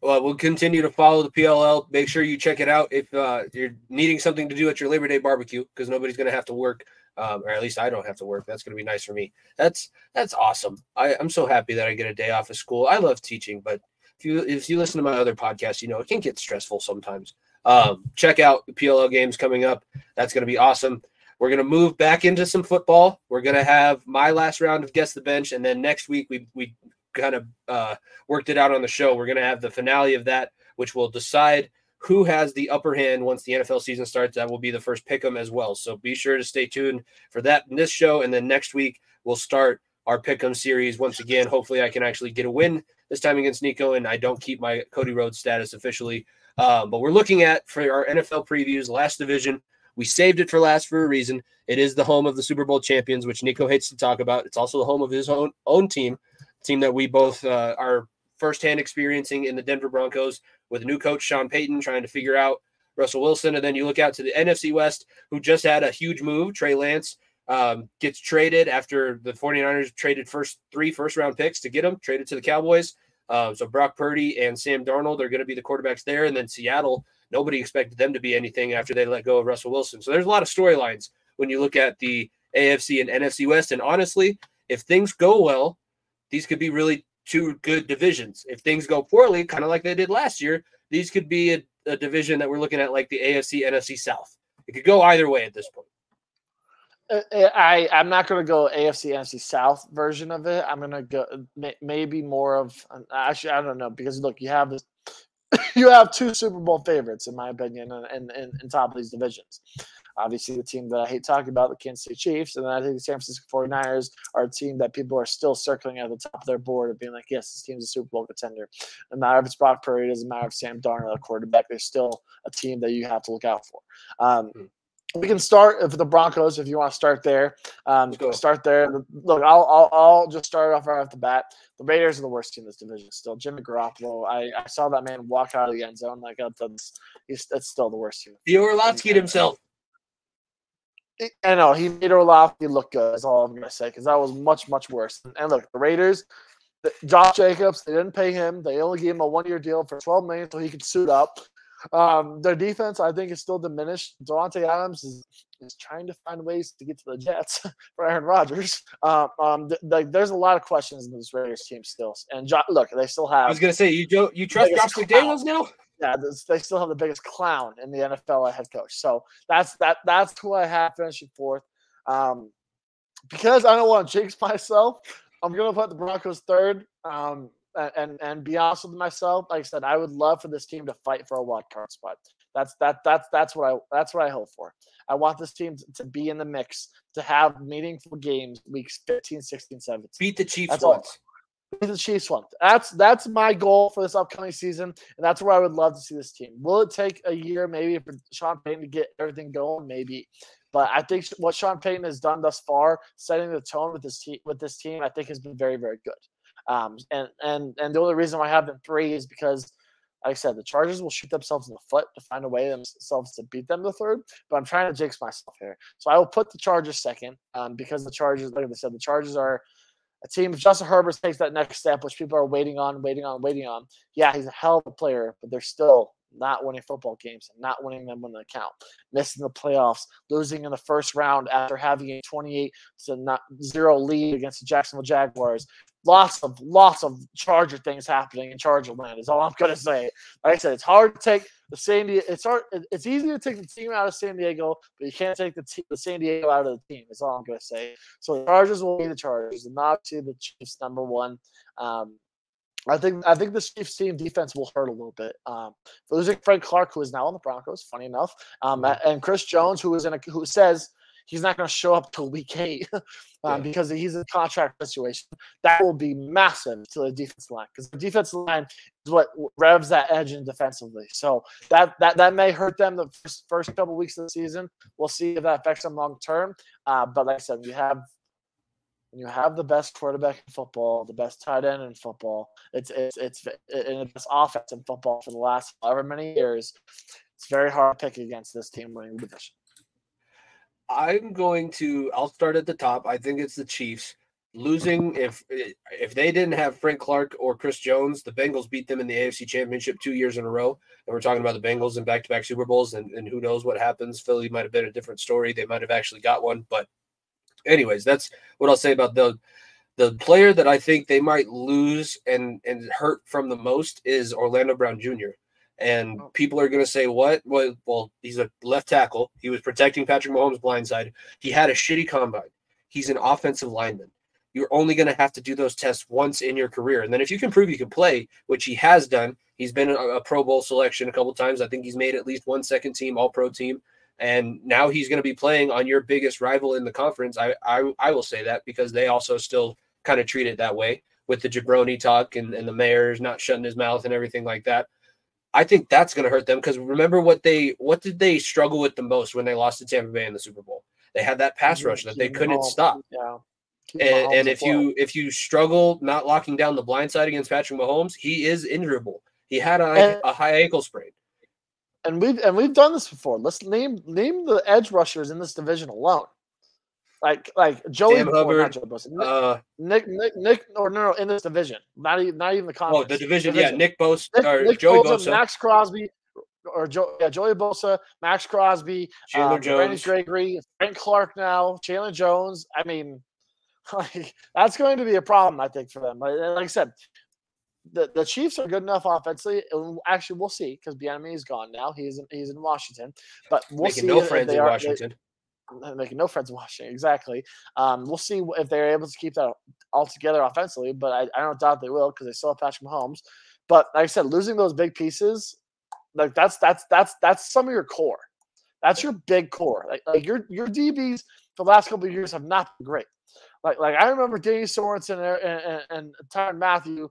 Well, we'll continue to follow the PLL. Make sure you check it out if uh, you're needing something to do at your Labor Day barbecue because nobody's going to have to work, um, or at least I don't have to work. That's going to be nice for me. That's that's awesome. I, I'm so happy that I get a day off of school. I love teaching, but if you if you listen to my other podcast, you know it can get stressful sometimes. Um, check out the PLL games coming up. That's going to be awesome. We're going to move back into some football. We're going to have my last round of guess the bench, and then next week we we kind of uh, worked it out on the show. We're going to have the finale of that, which will decide who has the upper hand once the NFL season starts. That will be the first pick 'em as well. So be sure to stay tuned for that in this show, and then next week we'll start our pick'em series once again. Hopefully, I can actually get a win this time against Nico, and I don't keep my Cody Rhodes status officially. Um, but we're looking at for our NFL previews, last division. We saved it for last for a reason. It is the home of the Super Bowl champions, which Nico hates to talk about. It's also the home of his own own team, team that we both uh, are firsthand experiencing in the Denver Broncos with new coach Sean Payton trying to figure out Russell Wilson. And then you look out to the NFC West, who just had a huge move. Trey Lance um, gets traded after the 49ers traded first three first round picks to get him, traded to the Cowboys. Um, so Brock Purdy and Sam Darnold are going to be the quarterbacks there. And then Seattle, nobody expected them to be anything after they let go of Russell Wilson. So there's a lot of storylines when you look at the AFC and NFC West. And honestly, if things go well, these could be really two good divisions. If things go poorly, kind of like they did last year, these could be a, a division that we're looking at like the AFC, NFC South. It could go either way at this point. Uh, uh, I I'm not going to go AFC NFC South version of it. I'm going to go maybe more of actually I don't know because look you have this *laughs* you have two Super Bowl favorites in my opinion in, in, in top of these divisions. Obviously, the team that I hate talking about, the Kansas City Chiefs, and then I think the San Francisco 49ers are a team that people are still circling at the top of their board of being like, yes, this team's a Super Bowl contender. No matter if it's Brock Purdy, it doesn't matter if Sam Darnold, a quarterback, they're still a team that you have to look out for. Um, mm-hmm we can start with the Broncos if you want to start there. Um, start there. Look, I'll, I'll, I'll just start off right off the bat. The Raiders are the worst team in this division still. Jimmy Garoppolo, I, I saw that man walk out of the end zone like that's he's that's still the worst team. The Orlovsky himself. I know he made Orlovsky look good. Is all I'm gonna say because that was much much worse. And, look, the Raiders, the, Josh Jacobs, they didn't pay him. They only gave him a one year deal for 12 million so he could suit up. Um, their defense, I think, is still diminished. Davante Adams is, is trying to find ways to get to the Jets *laughs* for Aaron Rodgers. Um, um, th- th- there's a lot of questions in this Raiders team still. And jo- look, they still have. I was going to say, you do, you trust Josh McDaniels now? Yeah, they still have the biggest clown in the NFL at head coach. So that's that. That's who I have finishing fourth. Um, because I don't want to jinx *laughs* myself, I'm going to put the Broncos third. Um, and and be honest with myself, like I said, I would love for this team to fight for a wild card spot. That's that that's that's what I that's what I hope for. I want this team to, be in the mix, to have meaningful games weeks 15, 16, 17. Beat the Chiefs that's once. Beat the Chiefs once. That's that's my goal for this upcoming season, and that's where I would love to see this team. Will it take a year, maybe, for Sean Payton to get everything going? Maybe. But I think what Sean Payton has done thus far, setting the tone with this team, with this team, I think has been very, very good. Um, and and and the only reason I have them three is because, like I said, the Chargers will shoot themselves in the foot to find a way themselves to beat them the third. But I'm trying to jinx myself here, so I will put the Chargers second um, because the Chargers, like I said, the Chargers are a team. If Justin Herbert takes that next step, which people are waiting on, waiting on, waiting on, yeah, he's a hell of a player, but they're still not winning football games and not winning them when they count, missing the playoffs, losing in the first round after having a 28 to not zero lead against the Jacksonville Jaguars, lots of lots of Charger things happening in Charger land is all I'm gonna say. Like I said, it's hard to take the San Diego. It's hard. It's easy to take the team out of San Diego, but you can't take the, t- the San Diego out of the team. Is all I'm gonna say. So the Chargers will be the Chargers, and not to the Chiefs number one. Um, I think I think the Chiefs team defense will hurt a little bit. Um, losing Frank Clark, who is now on the Broncos, funny enough, um, mm-hmm. and Chris Jones, who is in a who says he's not going to show up till week eight *laughs* um, yeah. because he's in a contract situation. That will be massive to the defensive line because the defensive line is what revs that edge in defensively. So that that that may hurt them the first, first couple weeks of the season. We'll see if that affects them long term. Uh, but like I said, you have when you have the best quarterback in football, the best tight end in football, it's it's it's in the best offense in football for the last however many years. It's very hard to pick against this team winning division. I'm going to. I'll start at the top. I think it's the Chiefs losing. If if they didn't have Frank Clark or Chris Jones, the Bengals beat them in the AFC Championship two years in a row. And we're talking about the Bengals in back to back Super Bowls, and, and who knows what happens. Philly might have been a different story. They might have actually got one, but anyways, that's what I'll say about the the player that I think they might lose and and hurt from the most is Orlando Brown Jr. And oh. people are going to say, what? Well, well, he's a left tackle. He was protecting Patrick Mahomes' blindside. He had a shitty combine. He's an offensive lineman. You're only going to have to do those tests once in your career. And then if you can prove you can play, which he has done, he's been a, a Pro Bowl selection a couple times. I think he's made at least one second team, all pro team. And now he's going to be playing on your biggest rival in the conference. I, I, I will say that because they also still kind of treat it that way with the jabroni talk and, and the mayor's not shutting his mouth and everything like that. I think that's going to hurt them because remember what they what did they struggle with the most when they lost to Tampa Bay in the Super Bowl? They had that pass rush that they couldn't stop. Yeah. And, and if you if you struggle not locking down the blind side against Patrick Mahomes, he is injurable. He had a, And- a high ankle sprain. and we've and we've done this before. Let's name name the edge rushers in this division alone. Like like Joey Sam Hubbard, Joey Bosa, Nick, Uh, Nick Nick Nick or no no in this division. Not even not even the conference. oh, the division, yeah, Nick Bosa Nick, or Nick Joey Bosa, Bosa, Maxx Crosby, or Joe, yeah, Joey Bosa, Maxx Crosby, Chandler um, Jones. Gregory, Frank Clark now, Chandler Jones. I mean, *laughs* like, that's going to be a problem, I think, for them. Like, like I said, the, the Chiefs are good enough offensively. Actually, we'll see because Bieniemy is gone now. He's in, he's in Washington, but we'll making see no friends they in are, they- Washington. Making no friends *laughs* in Washington. Exactly. Um, we'll see if they're able to keep that all together offensively, but I, I don't doubt they will because they still have Patrick Mahomes. But like I said, losing those big pieces, like that's that's that's that's some of your core. That's your big core. Like, like your your DBs for the last couple of years have not been great. Like like I remember Danny Sorensen and, and, and Tyrann Mathieu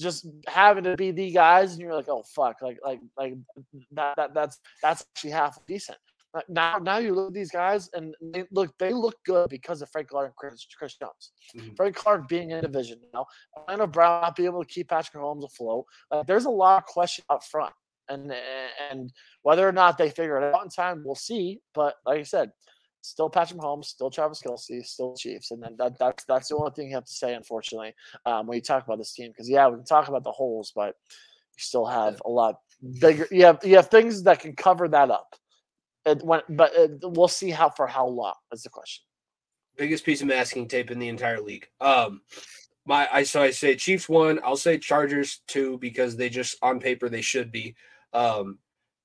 just having to be the guys, and you're like, oh fuck, like like like that, that that's that's actually half decent. Like, now, now you look at these guys, and they look they look good because of Frank Clark and Chris, Chris Jones. Mhm. Frank Clark being in division now, Orlando Brown not being able to keep Patrick Mahomes afloat. Like, there's a lot of question up front, and and whether or not they figure it out in time, we'll see. But like I said, still Patrick Mahomes, still Travis Kelce, still Chiefs, and then that, that's that's the only thing you have to say, unfortunately, um, when you talk about this team. Because yeah, we can talk about the holes, but you still have a lot bigger. You have you have things that can cover that up. And when, but uh, we'll see how for how long is the question. biggest piece of masking tape in the entire league. Um, my I so I say Chiefs one. I'll say Chargers two because they just on paper they should be. Um,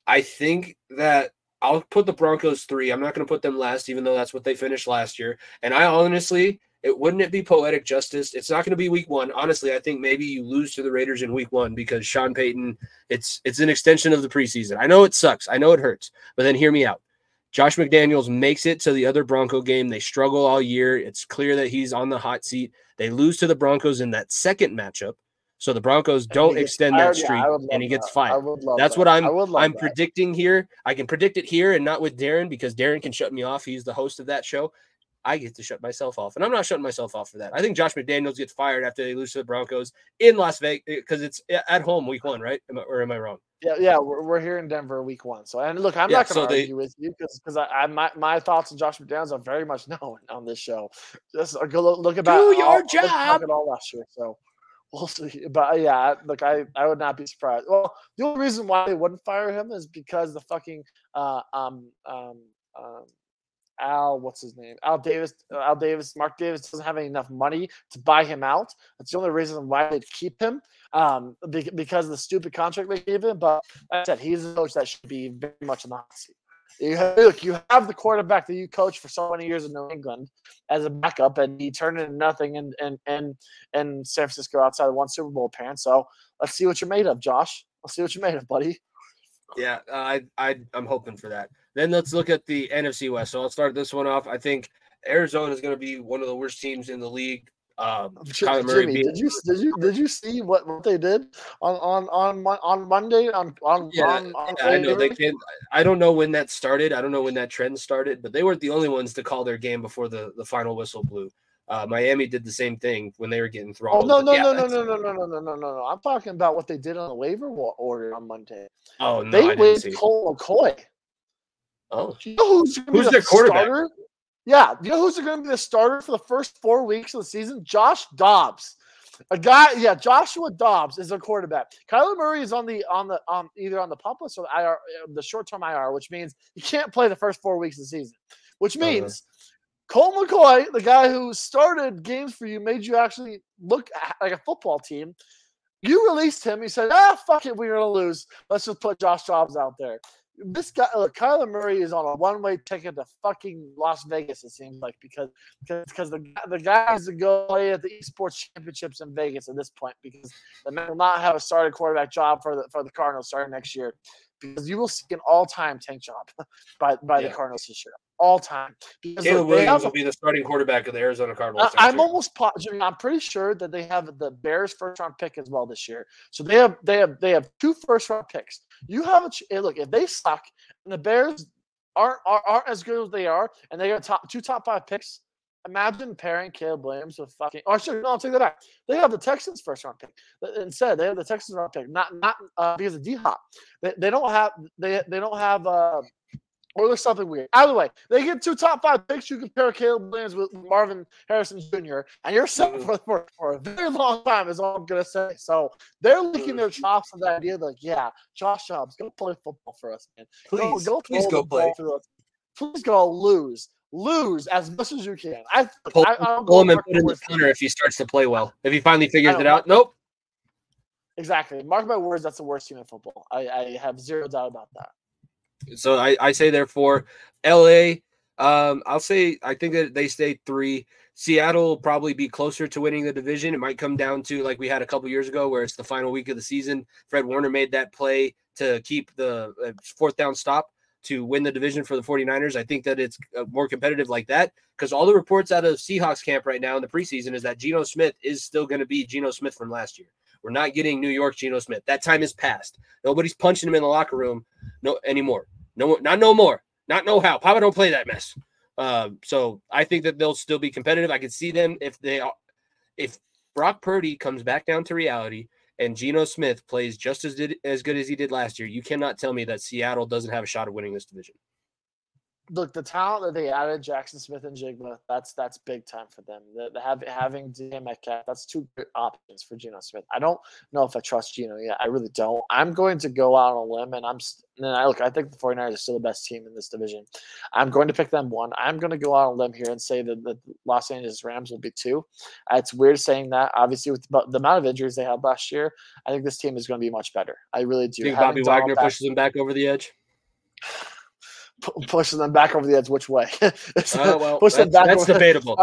I think that I'll put the Broncos three. I'm not going to put them last, even though that's what they finished last year. And I honestly, it wouldn't it be poetic justice? It's not going to be week one. Honestly, I think maybe you lose to the Raiders in week one because Sean Payton. It's it's an extension of the preseason. I know it sucks. I know it hurts, but then hear me out. Josh McDaniels makes it to the other Bronco game. They struggle all year. It's clear that he's on the hot seat. They lose to the Broncos in that second matchup. So the Broncos don't extend that streak I would love and he gets fired. That's what I'm I would love I'm predicting here. I can predict it here and not with Darren because Darren can shut me off. He's the host of that show. I get to shut myself off, and I'm not shutting myself off for that. I think Josh McDaniels gets fired after they lose to the Broncos in Las Vegas because it's at home week one, right? Am I, or am I wrong? Yeah, yeah, we're, we're here in Denver week one. So, and look, I'm Yeah, not going to so they- argue with you because because I, I my, my thoughts on Josh McDaniels are very much *laughs* known on this show. Just uh, go look, look about Do your all, look back at all last year. So we'll see. But uh, yeah, look, I I would not be surprised. Well, the only reason why they wouldn't fire him is because the fucking uh um um um. Al, what's his name? Al Davis. uh, Al Davis. Mark Davis doesn't have enough money to buy him out. That's the only reason why they keep him. Um, be- because of the stupid contract they gave him. But like I said he's a coach that should be very much in the hot seat. You have, look, you have the quarterback that you coached for so many years in New England as a backup, and he turned into nothing in in in, in San Francisco outside of one Super Bowl appearance. So let's see what you're made of, Josh. Let's see what you're made of, buddy. Yeah, I I I'm hoping for that. Then let's look at the NFC West. So I'll start this one off. I think Arizona is going to be one of the worst teams in the league. Um, Murray Jimmy, did you did you did you see what, what they did on on on on Monday on on Yeah, on, on Yeah, I know they. I don't know when that started. I don't know when that trend started, but they weren't the only ones to call their game before the, the final whistle blew. Uh, Miami did the same thing when they were getting Oh no no yeah, no no no no no no no no no no! I'm talking about what they did on the waiver order on Monday. Oh no, They waived. Colt McCoy. Oh, you know who's, Who's the their quarterback? Starter? Yeah, you know who's going to be the starter for the first four weeks of the season? Josh Dobbs, a guy. Yeah, Joshua Dobbs is a quarterback. Kyler Murray is on the on the um either on the pup list or the IR, uh, the short term IR, which means he can't play the first four weeks of the season. Which Uh-huh. Colt McCoy, the guy who started games for you, made you actually look like a football team. You released him. You said, "Ah, fuck it, we're gonna lose. Let's just put Josh Dobbs out there." This guy, look, Kyler Murray is on a one-way ticket to fucking Las Vegas. It seems like because because the the guys that go play at the esports championships in Vegas at this point because the man will not have a starting quarterback job for the for the Cardinals starting next year because you will see an all-time tank job *laughs* by by Yeah. the Cardinals this year. All time. Because Caleb Williams will be the starting quarterback of the Arizona Cardinals. I, am almost positive. I'm pretty sure that they have the Bears first round pick as well this year. So they have they have they have two first round picks. You have a look if they suck and the Bears aren't aren't, aren't as good as they are, and they got top two top five picks. Imagine pairing Caleb Williams with fucking. Or sure, no, I'll take that back. They have the Texans first round pick. Instead, they have the Texans round pick. Not not uh, because of D Hop. They, they don't have they they don't have uh, or there's something weird. Either way, they get two top five picks. You compare Caleb Williams with Marvin Harrison Jr., and you're set mm. for, for, for a very long time, is all I'm going to say. So they're licking their mm. chops on the idea like, yeah, Josh Dobbs, go play football for us, man. Please, go, go please go play. For us. Please go lose. Lose as much as you can. I, pull, I, I pull him and put in the center if he starts to play well. If he finally figures it out. Nope. Exactly. Mark my words, that's the worst team in football. I, I have zero doubt about that. So I, I say therefore, LA. Um, I'll say I think that they stay three. Seattle will probably be closer to winning the division. It might come down to like we had a couple years ago, where it's the final week of the season. Fred Warner made that play to keep the uh, fourth down stop to win the division for the 49ers. I think that it's uh, more competitive like that because all the reports out of Seahawks camp right now in the preseason is that Geno Smith is still going to be Geno Smith from last year. We're not getting New York Geno Smith. That time is past. Nobody's punching him in the locker room no anymore. No, not no more. Not no how. Papa don't play that mess. Um, so I think that they'll still be competitive. I could see them if they if Brock Purdy comes back down to reality and Geno Smith plays just as did as good as he did last year. You cannot tell me that Seattle doesn't have a shot of winning this division look, the talent that they added Jackson Smith-Njigba, that's that's big time for them. The, the have, having DK Metcalf, that's two good options for Geno Smith. I don't know if I trust Geno yet. I really don't. I'm going to go out on a limb, and I'm and I look. I think the 49ers are still the best team in this division. I'm going to pick them one. I'm going to go out on a limb here and say that the Los Angeles Rams will be two. Uh, it's weird saying that. Obviously, with the, the amount of injuries they had last year, I think this team is going to be much better. I really do. Think Bobby Wagner pushes them back over the edge? Pushing them back over the edge. Which way? *laughs* uh, well, Push them back. That's over, debatable.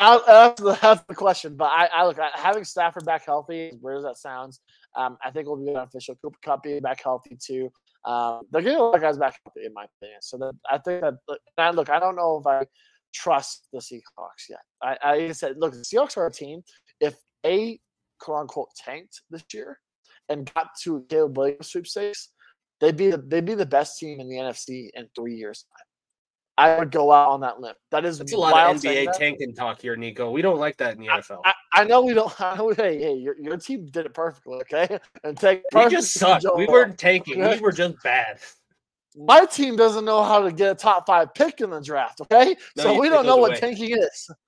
Uh, that's, the, that's the question. But I, I look having Stafford back healthy. Where does that sounds, um, I think will be beneficial. Cooper Kupp being back healthy too. Um, they're getting a lot of guys back healthy, in my opinion. So that, I think that. I look, I don't know if I trust the Seahawks yet. I, I said, look, the Seahawks are a team. If a quote unquote tanked this year and got to Caleb Williams sweepstakes, They'd be the, they'd be the best team in the NFC in three years. I would go out on that limb. That is That's a lot of NBA tanking talk here, Nico. We don't like that in the NFL. I, I know we don't. *laughs* I know, hey, hey, your, your team did it perfectly, okay? *laughs* And take we just sucked. We weren't tanking. We were just bad. My team doesn't know how to get a top five pick in the draft, okay? No, so we don't know what away. tanking is. *laughs*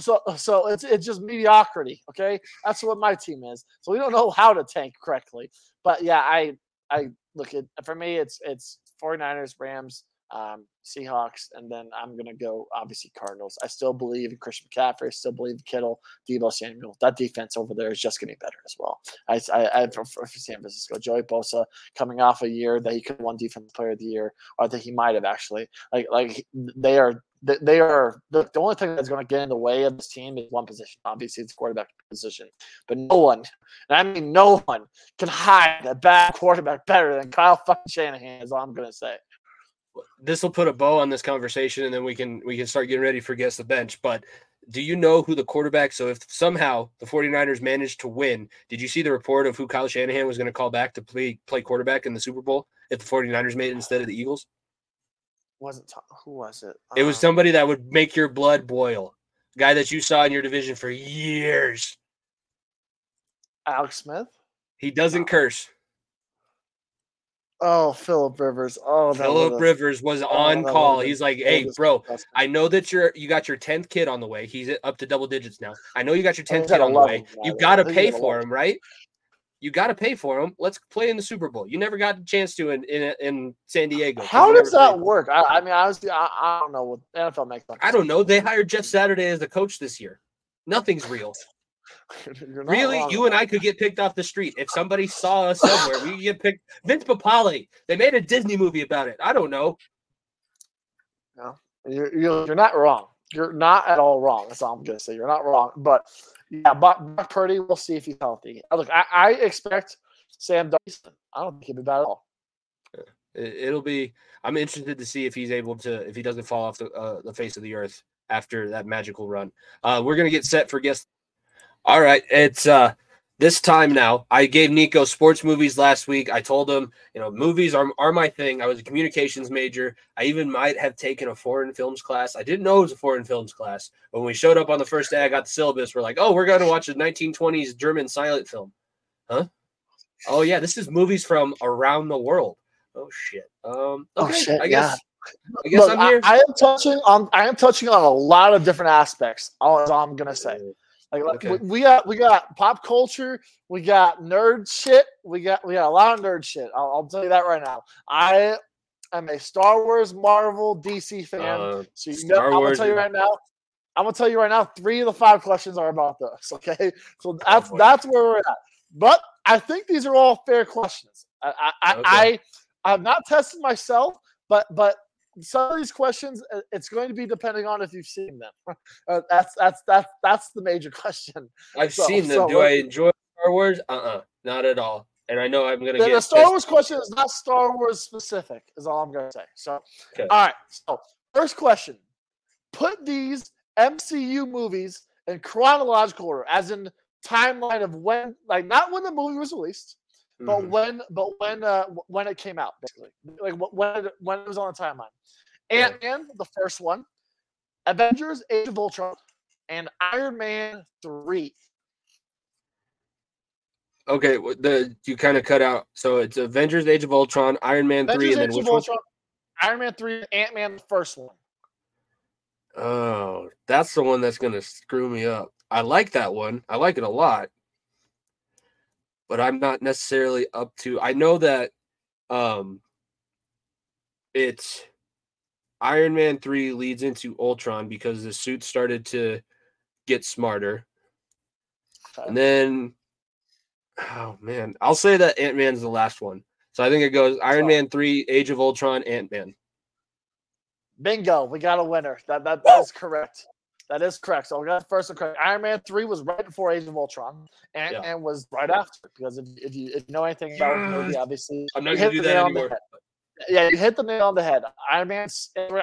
So so it's it's just mediocrity, okay? That's what my team is. So we don't know how to tank correctly. But yeah, I I look at for me it's it's 49ers, Rams, um, Seahawks, and then I'm gonna go obviously Cardinals. I still believe in Christian McCaffrey. I still believe in Kittle, Deebo Samuel. That defense over there is just getting better as well. I I, I for, for San Francisco, Joey Bosa coming off a year that he could won Defensive Player of the Year, or that he might have actually. Like like they are they are the, the only thing that's going to get in the way of this team is one position. Obviously, it's quarterback position, but no one, and I mean no one, can hide a bad quarterback better than Kyle fucking Shanahan. Is all I'm going to say. This will put a bow on this conversation, and then we can we can start getting ready for guess the bench. But do you know who the quarterback? So if somehow the 49ers managed to win, did you see the report of who Kyle Shanahan was going to call back to play play quarterback in the Super Bowl if the 49ers made it instead of the Eagles? Wasn't who was it? It was um, somebody that would make your blood boil. Guy that you saw in your division for years. Alex Smith. He doesn't curse. Oh, Philip Rivers. Oh, Philip Rivers was oh, on call. He's like, "Hey, bro, I know that you're you got your tenth kid on the way. He's up to double digits now. I know you got your tenth kid on the way. You got to pay for him, right? You got to pay for them. Let's play in the Super Bowl. You never got a chance to in in, in San Diego. How does that work? I, I, mean, honestly, I, I don't know what NFL makes. I don't know. They hired Jeff Saturday as the coach this year. Nothing's real. *laughs* really, you and I could get picked off the street if somebody saw us somewhere. we get picked. Vince Papale. They made a Disney movie about it. I don't know. No, you're, you're not wrong. You're not at all wrong. That's all I'm gonna say. You're not wrong. But yeah, Brock Purdy, we'll see if he's healthy. Look, I, I expect Sam Dyson. I don't think he'll be bad at all. it, will be. I'm interested to see if he's able to if he doesn't fall off the uh, the face of the earth after that magical run. Uh, we're gonna get set for guest. All right, it's uh this time now. I gave Nico sports movies last week. I told him, you know, movies are, are my thing. I was a communications major. I even might have taken a foreign films class. I didn't know it was a foreign films class. When we showed up on the first day, I got the syllabus. We're like, oh, we're going to watch a 1920s German silent film. Huh? Oh, yeah, this is movies from around the world. Oh, shit. Um, oh, okay, oh, shit, I guess. Yeah. I guess Look, I'm here. I, I, am touching on I am touching on a lot of different aspects. All I'm gonna say. Like, okay. we, we, got we got pop culture, we got nerd shit, we got we got a lot of nerd shit. I'll, I'll tell you that right now. I am a Star Wars, Marvel, DC fan. Uh, so you know, I'm gonna tell you right now. I'm gonna tell you right now. Three of the five questions are about this. *laughs* Okay, so that's oh, that's where we're at. But I think these are all fair questions. I I, okay. I, I have not tested myself, but but some of these questions uh, it's going to be depending on if you've seen them. *laughs* Uh, that's that's that's that's the major *laughs* question. I've so, seen them. so do i enjoy star wars? Uh-uh not at all. And i know i'm gonna the, get the star pissed. wars question is not star wars specific is all i'm gonna say. So okay. all right so first question. Put these mcu movies in chronological order as in timeline of when like not when the movie was released but mm-hmm. when but when uh when it came out basically like when it, when it was on the timeline Ant Man, the first one, Avengers: Age of Ultron, and Iron Man three. Okay, the you kind of cut out. So it's Avengers: Age of Ultron, Iron Man Avengers, three, and then Age which one? Ultron, Iron Man three, Ant Man the first one. Oh, that's the one that's gonna screw me up. I like that one. I like it a lot, but I'm not necessarily up to. I know that um, it's Iron Man 3 leads into Ultron because the suit started to get smarter. And then oh man, I'll say that Ant-Man's the last one. So I think it goes Iron Man 3, Age of Ultron, Ant-Man. Bingo, we got a winner. That that, that is correct. That is correct. So we got the first one correct. Iron Man 3 was right before Age of Ultron. and yeah. was right after. Because if, if you if you know anything about the movie, obviously I'm not gonna do that anymore. Yeah, you hit the nail on the head. Iron Man,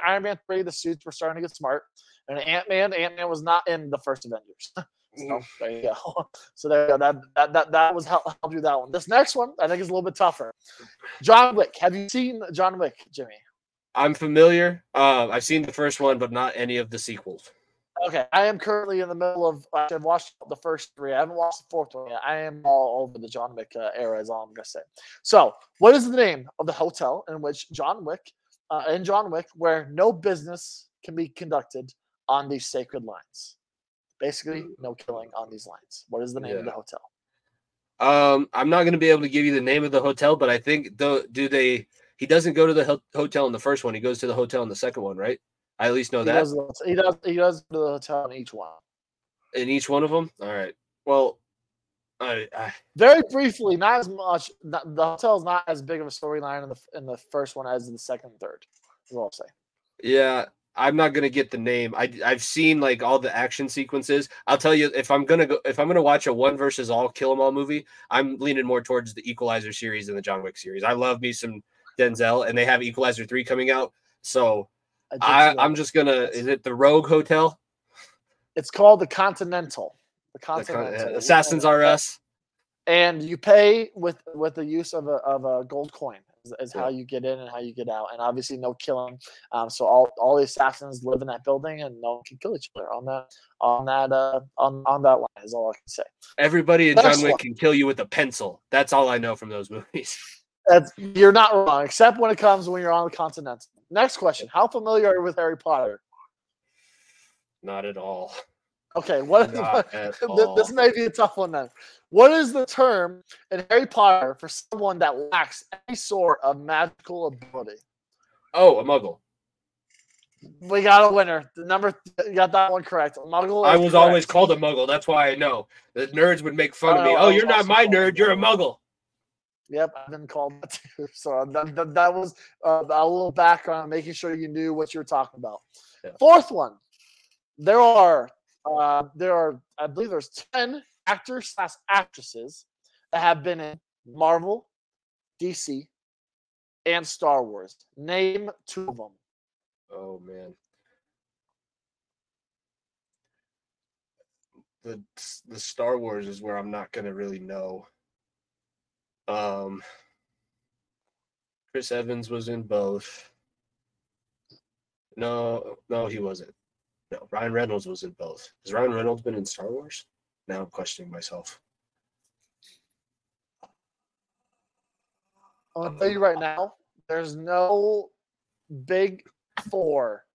Iron Man three, the suits were starting to get smart, and Ant Man, Ant Man was not in the first Avengers. *laughs* so mm. there you go. *laughs* So there you go. That that that, that was how I'll do that one. This next one I think is a little bit tougher. John Wick. Have you seen John Wick, Jimmy? I'm familiar. Uh, I've seen the first one, but not any of the sequels. Okay, I am currently in the middle of. I've watched the first three. I haven't watched the fourth one yet. I am all over the John Wick uh, era. Is all I'm gonna say. So, what is the name of the hotel in which John Wick, uh, in John Wick, where no business can be conducted on these sacred lines? Basically, no killing on these lines. What is the name yeah. of the hotel? Um, I'm not gonna be able to give you the name of the hotel, but I think the do they? He doesn't go to the ho- hotel in the first one. He goes to the hotel in the second one, right? I at least know he that. Does, he does. He does the hotel in each one. In each one of them. All right. Well, I, I very briefly, not as much. Not, the hotel is not as big of a storyline in the in the first one as in the second and third. Is what I'll say. Yeah, I'm not gonna get the name. I I've seen like all the action sequences. I'll tell you if I'm gonna go if I'm gonna watch a one versus all kill 'em all movie, I'm leaning more towards the Equalizer series than the John Wick series. I love me some Denzel, and they have Equalizer three coming out, so I, I'm just gonna. Is it the Rogue Hotel? It's called the Continental. The Continental. The Con- Assassins R Us. And you pay with with the use of a of a gold coin is, is yeah. how you get in and how you get out, and obviously no killing. Um, so all, all the assassins live in that building, and no one can kill each other on that on that uh on on that line. Is all I can say. Everybody in John Wick can kill you with a pencil. That's all I know from those *laughs* movies. That's you're not wrong, except when it comes when you're on the Continental. Next question: How familiar are you with Harry Potter? Not at all. Okay, what? *laughs* this may be a tough one then. What is the term in Harry Potter for someone that lacks any sort of magical ability? Oh, a Muggle. We got a winner. The number you got that one correct. A Muggle. I was correct. always called a Muggle. That's why I know. The nerds would make fun of me. Oh, oh you're not my nerd. You're a Muggle. Yep, I've been called that *laughs* too. So that, that, that was uh, a little background, making sure you knew what you were talking about. Yeah. Fourth one, there are uh, there are I believe there's ten actors slash actresses that have been in Marvel, DC, and Star Wars. Name two of them. Oh man. The the Star Wars is where I'm not gonna really know. Um Chris Evans was in both. No, no, he wasn't. No, Ryan Reynolds was in both. Has Ryan Reynolds been in Star Wars? Now I'm questioning myself. I'll tell you right now, there's no big four.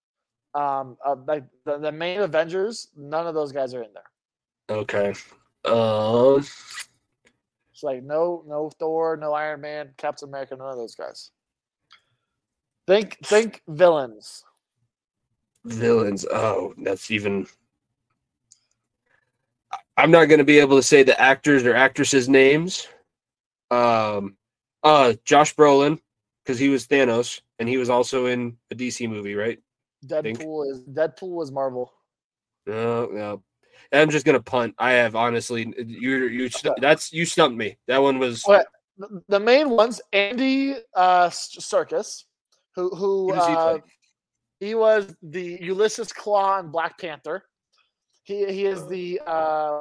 Um, uh, like the, the main Avengers, none of those guys are in there. Okay. Um. It's like no, no Thor, no Iron Man, Captain America, none of those guys. Think, think villains. Villains. Oh, that's even. I'm not going to be able to say the actors or actresses' names. Um, uh, Josh Brolin, because he was Thanos, and he was also in a DC movie, right? Deadpool is Deadpool was Marvel. No, no. I'm just gonna punt. I have honestly, you you that's you stumped me. That one was the main ones. Andy uh, Serkis, who who, who uh, he, he, was the Ulysses Klaue in Black Panther. He he is the uh,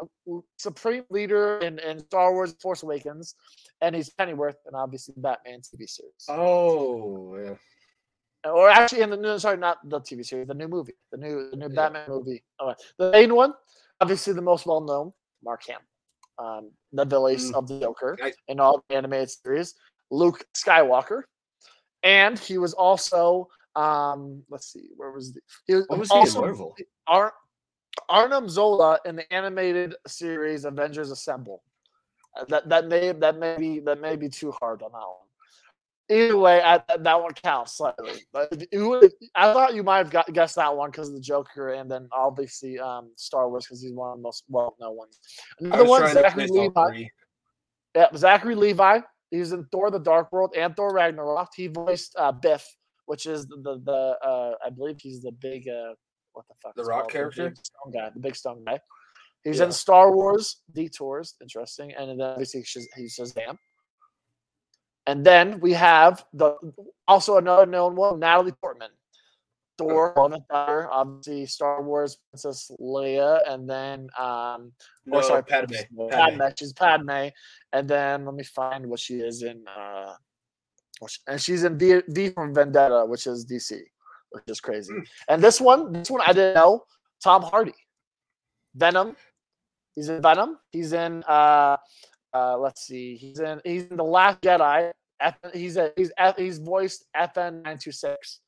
supreme leader in, in Star Wars: Force Awakens, and he's Pennyworth and obviously Batman TV series. Oh yeah. Or actually, in the new sorry, not the TV series, the new movie, the new the new yeah. Batman movie. Oh, the main one, obviously the most well known, Mark Hamill, um, the voice mm. of the Joker I, in all the animated series, Luke Skywalker, and he was also um, let's see, where was the he was, was also he Marvel? Ar- Arnim Zola in the animated series Avengers Assemble. Uh, that that may that may be that may be too hard on that one. Either way, I, that one counts slightly. But I thought you might have got, guessed that one because of the Joker, and then obviously um, Star Wars because he's one of the most well-known ones. Another one, Zachary Levi. Yeah, Zachary Levi. He's in Thor: The Dark World and Thor: Ragnarok. He voiced uh, Biff, which is the the, the uh, I believe he's the big uh, what the fuck the Rock character, the stone guy, the big stone guy. He's yeah. in Star Wars Detours, interesting, and then obviously he says damn. And then we have the also another known one, Natalie Portman. Thor, Love Thunder, obviously Star Wars Princess Leia, and then um no, or sorry, Padme. Padme. Padme. She's Padme. And then let me find what she is in uh and she's in V, v from Vendetta, which is DC, which is crazy. Mm. And this one, this one I didn't know. Tom Hardy. Venom. He's in Venom. He's in uh uh let's see. He's in he's in The Last Jedi. F, he's a, he's he's voiced FN nine two six,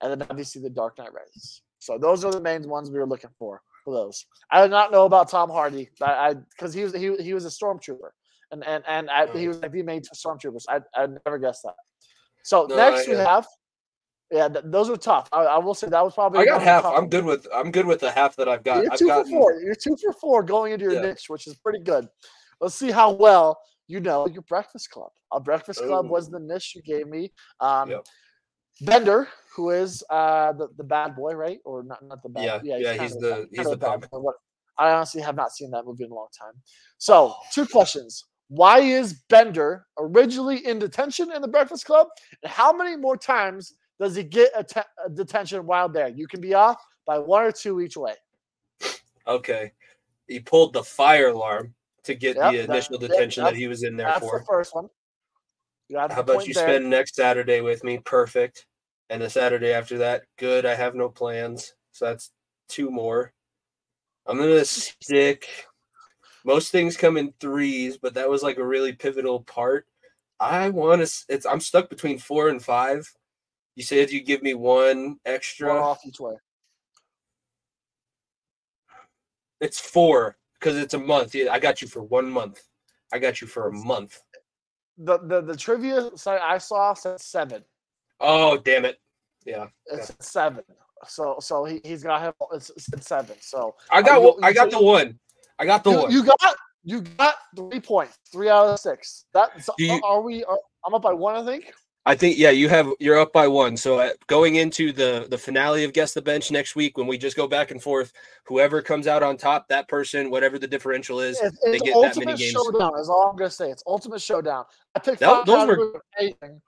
and then obviously the Dark Knight Rises. So those are the main ones we were looking for for those. I did not know about Tom Hardy. I because he was he, he was a stormtrooper, and and and I, he was like the main stormtroopers. I I never guessed that. So no, next I, we have. Yeah, th- those are tough. I, I, will say that was probably. I got half. I'm good with. I'm good with the half that I've got. You're I've 2 gotten... for four. You're two for four going into your yeah. niche, which is pretty good. Let's see how well you know your Breakfast Club. A Breakfast Club Ooh. was the niche you gave me. Um, yep. Bender, who is uh, the, the bad boy, right? Or not, not the bad. Yeah, yeah, he's, yeah, he's the he's the bad boy. I honestly have not seen that movie in a long time. So, two questions. Why is Bender originally in detention in the Breakfast Club? And how many more times does he get a, te- a detention while there? You can be off by one or two each way. Okay. He pulled the fire alarm to get yep, the initial detention that he was in there that's for. That's the first one. How about you there. spend next Saturday with me? Perfect. And the Saturday after that, good. I have no plans. So that's two more. I'm gonna stick. Most things come in threes, but that was like a really pivotal part. I want to. It's. I'm stuck between four and five. You said you give me one extra. One off each way. It's four because it's a month. I got you for one month. I got you for a month. The the, the trivia site I saw said seven. Oh damn it! Yeah, it's yeah. seven. So so he he's got him. It's, it's seven. So I got uh, you, I got the one. I got the you, one. You got you got three points. Three out of six. That you, are we? Are, I'm up by one. I think. I think yeah, you have you're up by one. So uh, going into the the finale of Guess the Bench next week, when we just go back and forth, whoever comes out on top, that person, whatever the differential is, it's, they it's get that many games. Showdown is all I'm gonna say. It's ultimate showdown. I picked that, those were anything.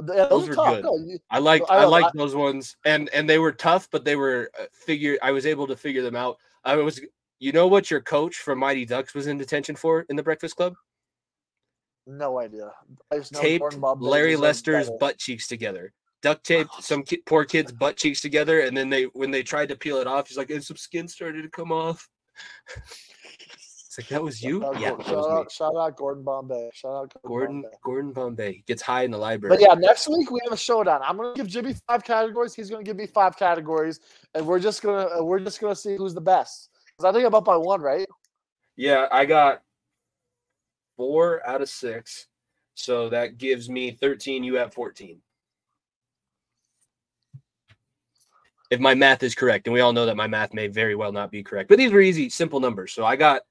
Yeah, those, those were tough. good. No, I like I I, know, like I- those ones, and and they were tough, but they were uh, figure. I was able to figure them out. I was, you know, what your coach from Mighty Ducks was in detention for in the Breakfast Club? No idea. I just Taped Gordon Bombay Larry Lester's butt cheeks together. Duct oh, taped some ki- poor kid's butt cheeks together, and then they when they tried to peel it off, he's like, and some skin started to come off. it's like that was *laughs* you, Shout out, yeah, Gordon- that was shout, out, shout out Gordon Bombay. Shout out Gordon Bombay. Gordon Bombay gets high in the library. But yeah, next week we have a showdown. I'm gonna give Jimmy five categories. He's gonna give me five categories, and we're just gonna we're just gonna see who's the best. 'Cause I think I'm up by one, right? Yeah, I got four out of six. So that gives me 13. You have 14. If my math is correct, and we all know that my math may very well not be correct, but these were easy, simple numbers. So I got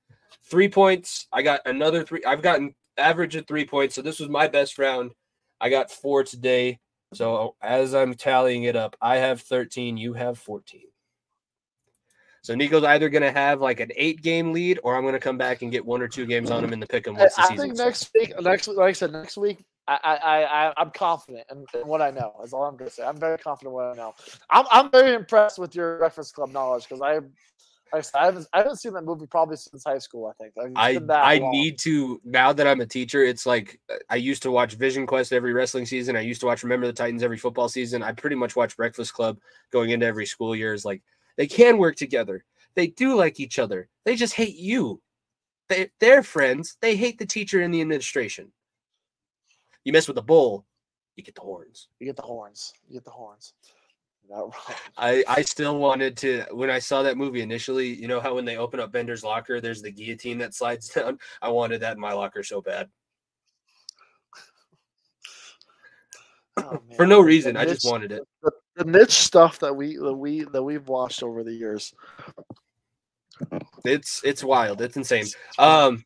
three points. I got another three. I've gotten average of three points. So this was my best round. I got four today. So as I'm tallying it up, I have 13. You have 14. So Nico's either going to have like an eight game lead, or I'm going to come back and get one or two games on him in the pick 'em I, once the I season think starts. next week, next like I said, next week, I I I I'm confident in, in what I know. Is all I'm gonna say. I'm very confident in what I know. I'm I'm very impressed with your Breakfast Club knowledge because I. I I haven't, I haven't seen that movie probably since high school. I think I I long. need to now that I'm a teacher. It's like uh, I used to watch Vision Quest every wrestling season. I used to watch Remember the Titans every football season. I pretty much watch Breakfast Club going into every school year. Is like they can work together. They do like each other. They just hate you. They they're friends. They hate the teacher and the administration. You mess with the bull, you get the horns. You get the horns. You get the horns. *laughs* I I still wanted to when I saw that movie initially. You know how when they open up Bender's locker, there's the guillotine that slides *laughs* down. I wanted that in my locker so bad Oh, for no reason. I just wanted it. the, the niche stuff that we that we that we've watched over the years. It's it's wild. It's insane. Um,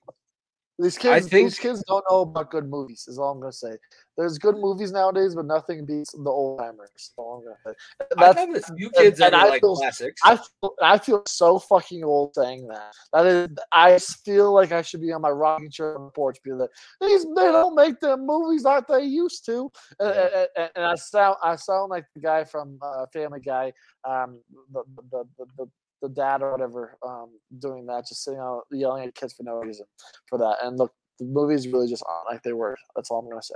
These kids, think- these kids don't know about good movies. Is all I'm gonna say. There's good movies nowadays, but nothing beats the old timers. That's I'm gonna say. I have a few kids that and are I like feel- classics. I feel, I feel so fucking old saying that. That is, I feel like I should be on my rocking chair on the porch, be like, "These they don't make them movies like they used to." And, Yeah. and, and- and I sound I sound like the guy from uh, Family Guy, um, the, the, the, the, the dad or whatever, um, doing that, just sitting out yelling at kids for no reason for that. And look, the movies really just aren't like they were. That's all I'm gonna say.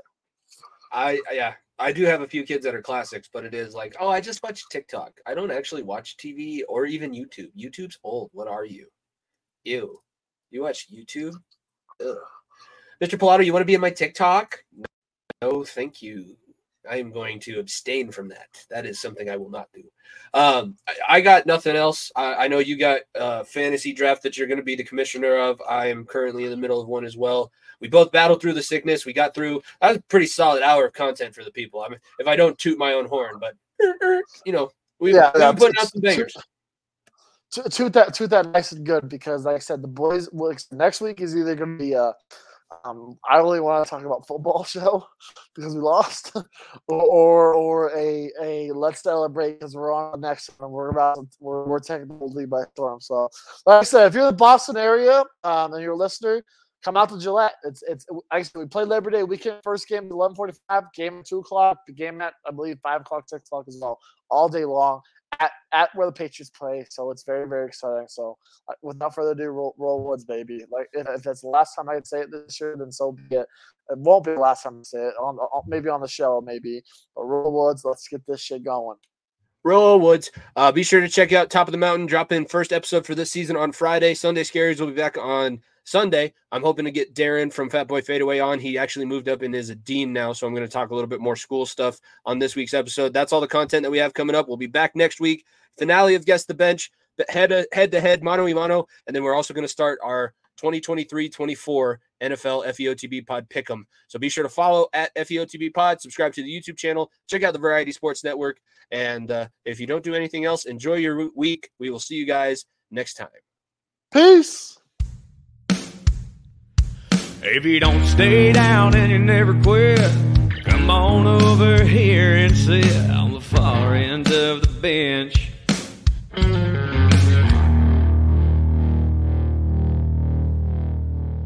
I yeah, I do have a few kids that are classics, but it is like, oh, I just watch TikTok. I don't actually watch TV or even YouTube. YouTube's old. What are you? Ew. You watch YouTube? Ugh. Mr. Pilato, you want to be in my TikTok? No, thank you. I am going to abstain from that. That is something I will not do. Um, I, I got nothing else. I, I know you got a fantasy draft that you're going to be the commissioner of. I am currently in the middle of one as well. We both battled through the sickness. We got through. That was a pretty solid hour of content for the people. I mean, if I don't toot my own horn, but you know, we, Yeah, we've yeah, been putting out some bangers. to, to that to that nice and good because like I said, the boys next week is either gonna be a um, I only want to talk about football *laughs* show because we lost, *laughs* or, or a a let's celebrate because we're on the next one. We're about we're we're taking the lead by storm. So, like I said, if you're in the Boston area um, and you're a listener, come out to Gillette. It's it's actually we play Labor Day weekend. First game at eleven forty five. Game at two o'clock. The game at I believe five o'clock, six o'clock as well. All day long at, at where the Patriots play. So it's very, very exciting. So uh, without further ado, roll, roll Woods, baby. Like if, if it's the last time I say it this year, then so be it. It won't be the last time I say it. On, on maybe on the show, maybe. But roll Woods. Let's get this shit going. Roll Woods. Uh, be sure to check out Top of the Mountain. Drop in first episode for this season on Friday. Sunday Scaries will be back on Sunday. I'm hoping to get Darren from Fat Boy Fadeaway on. He actually moved up and is a dean now, so I'm going to talk a little bit more school stuff on this week's episode. That's all the content that we have coming up. We'll be back next week. Finale of Guess the Bench, head to head to head, mano y mano, and then we're also going to start our 2023-24 NFL FEOTB Pod Pick'em. So be sure to follow at FEOTB Pod, subscribe to the YouTube channel, check out the Variety Sports Network, and uh, if you don't do anything else, enjoy your week. We will see you guys next time. Peace. If you don't stay down and you never quit, come on over here and sit on the far end of the bench.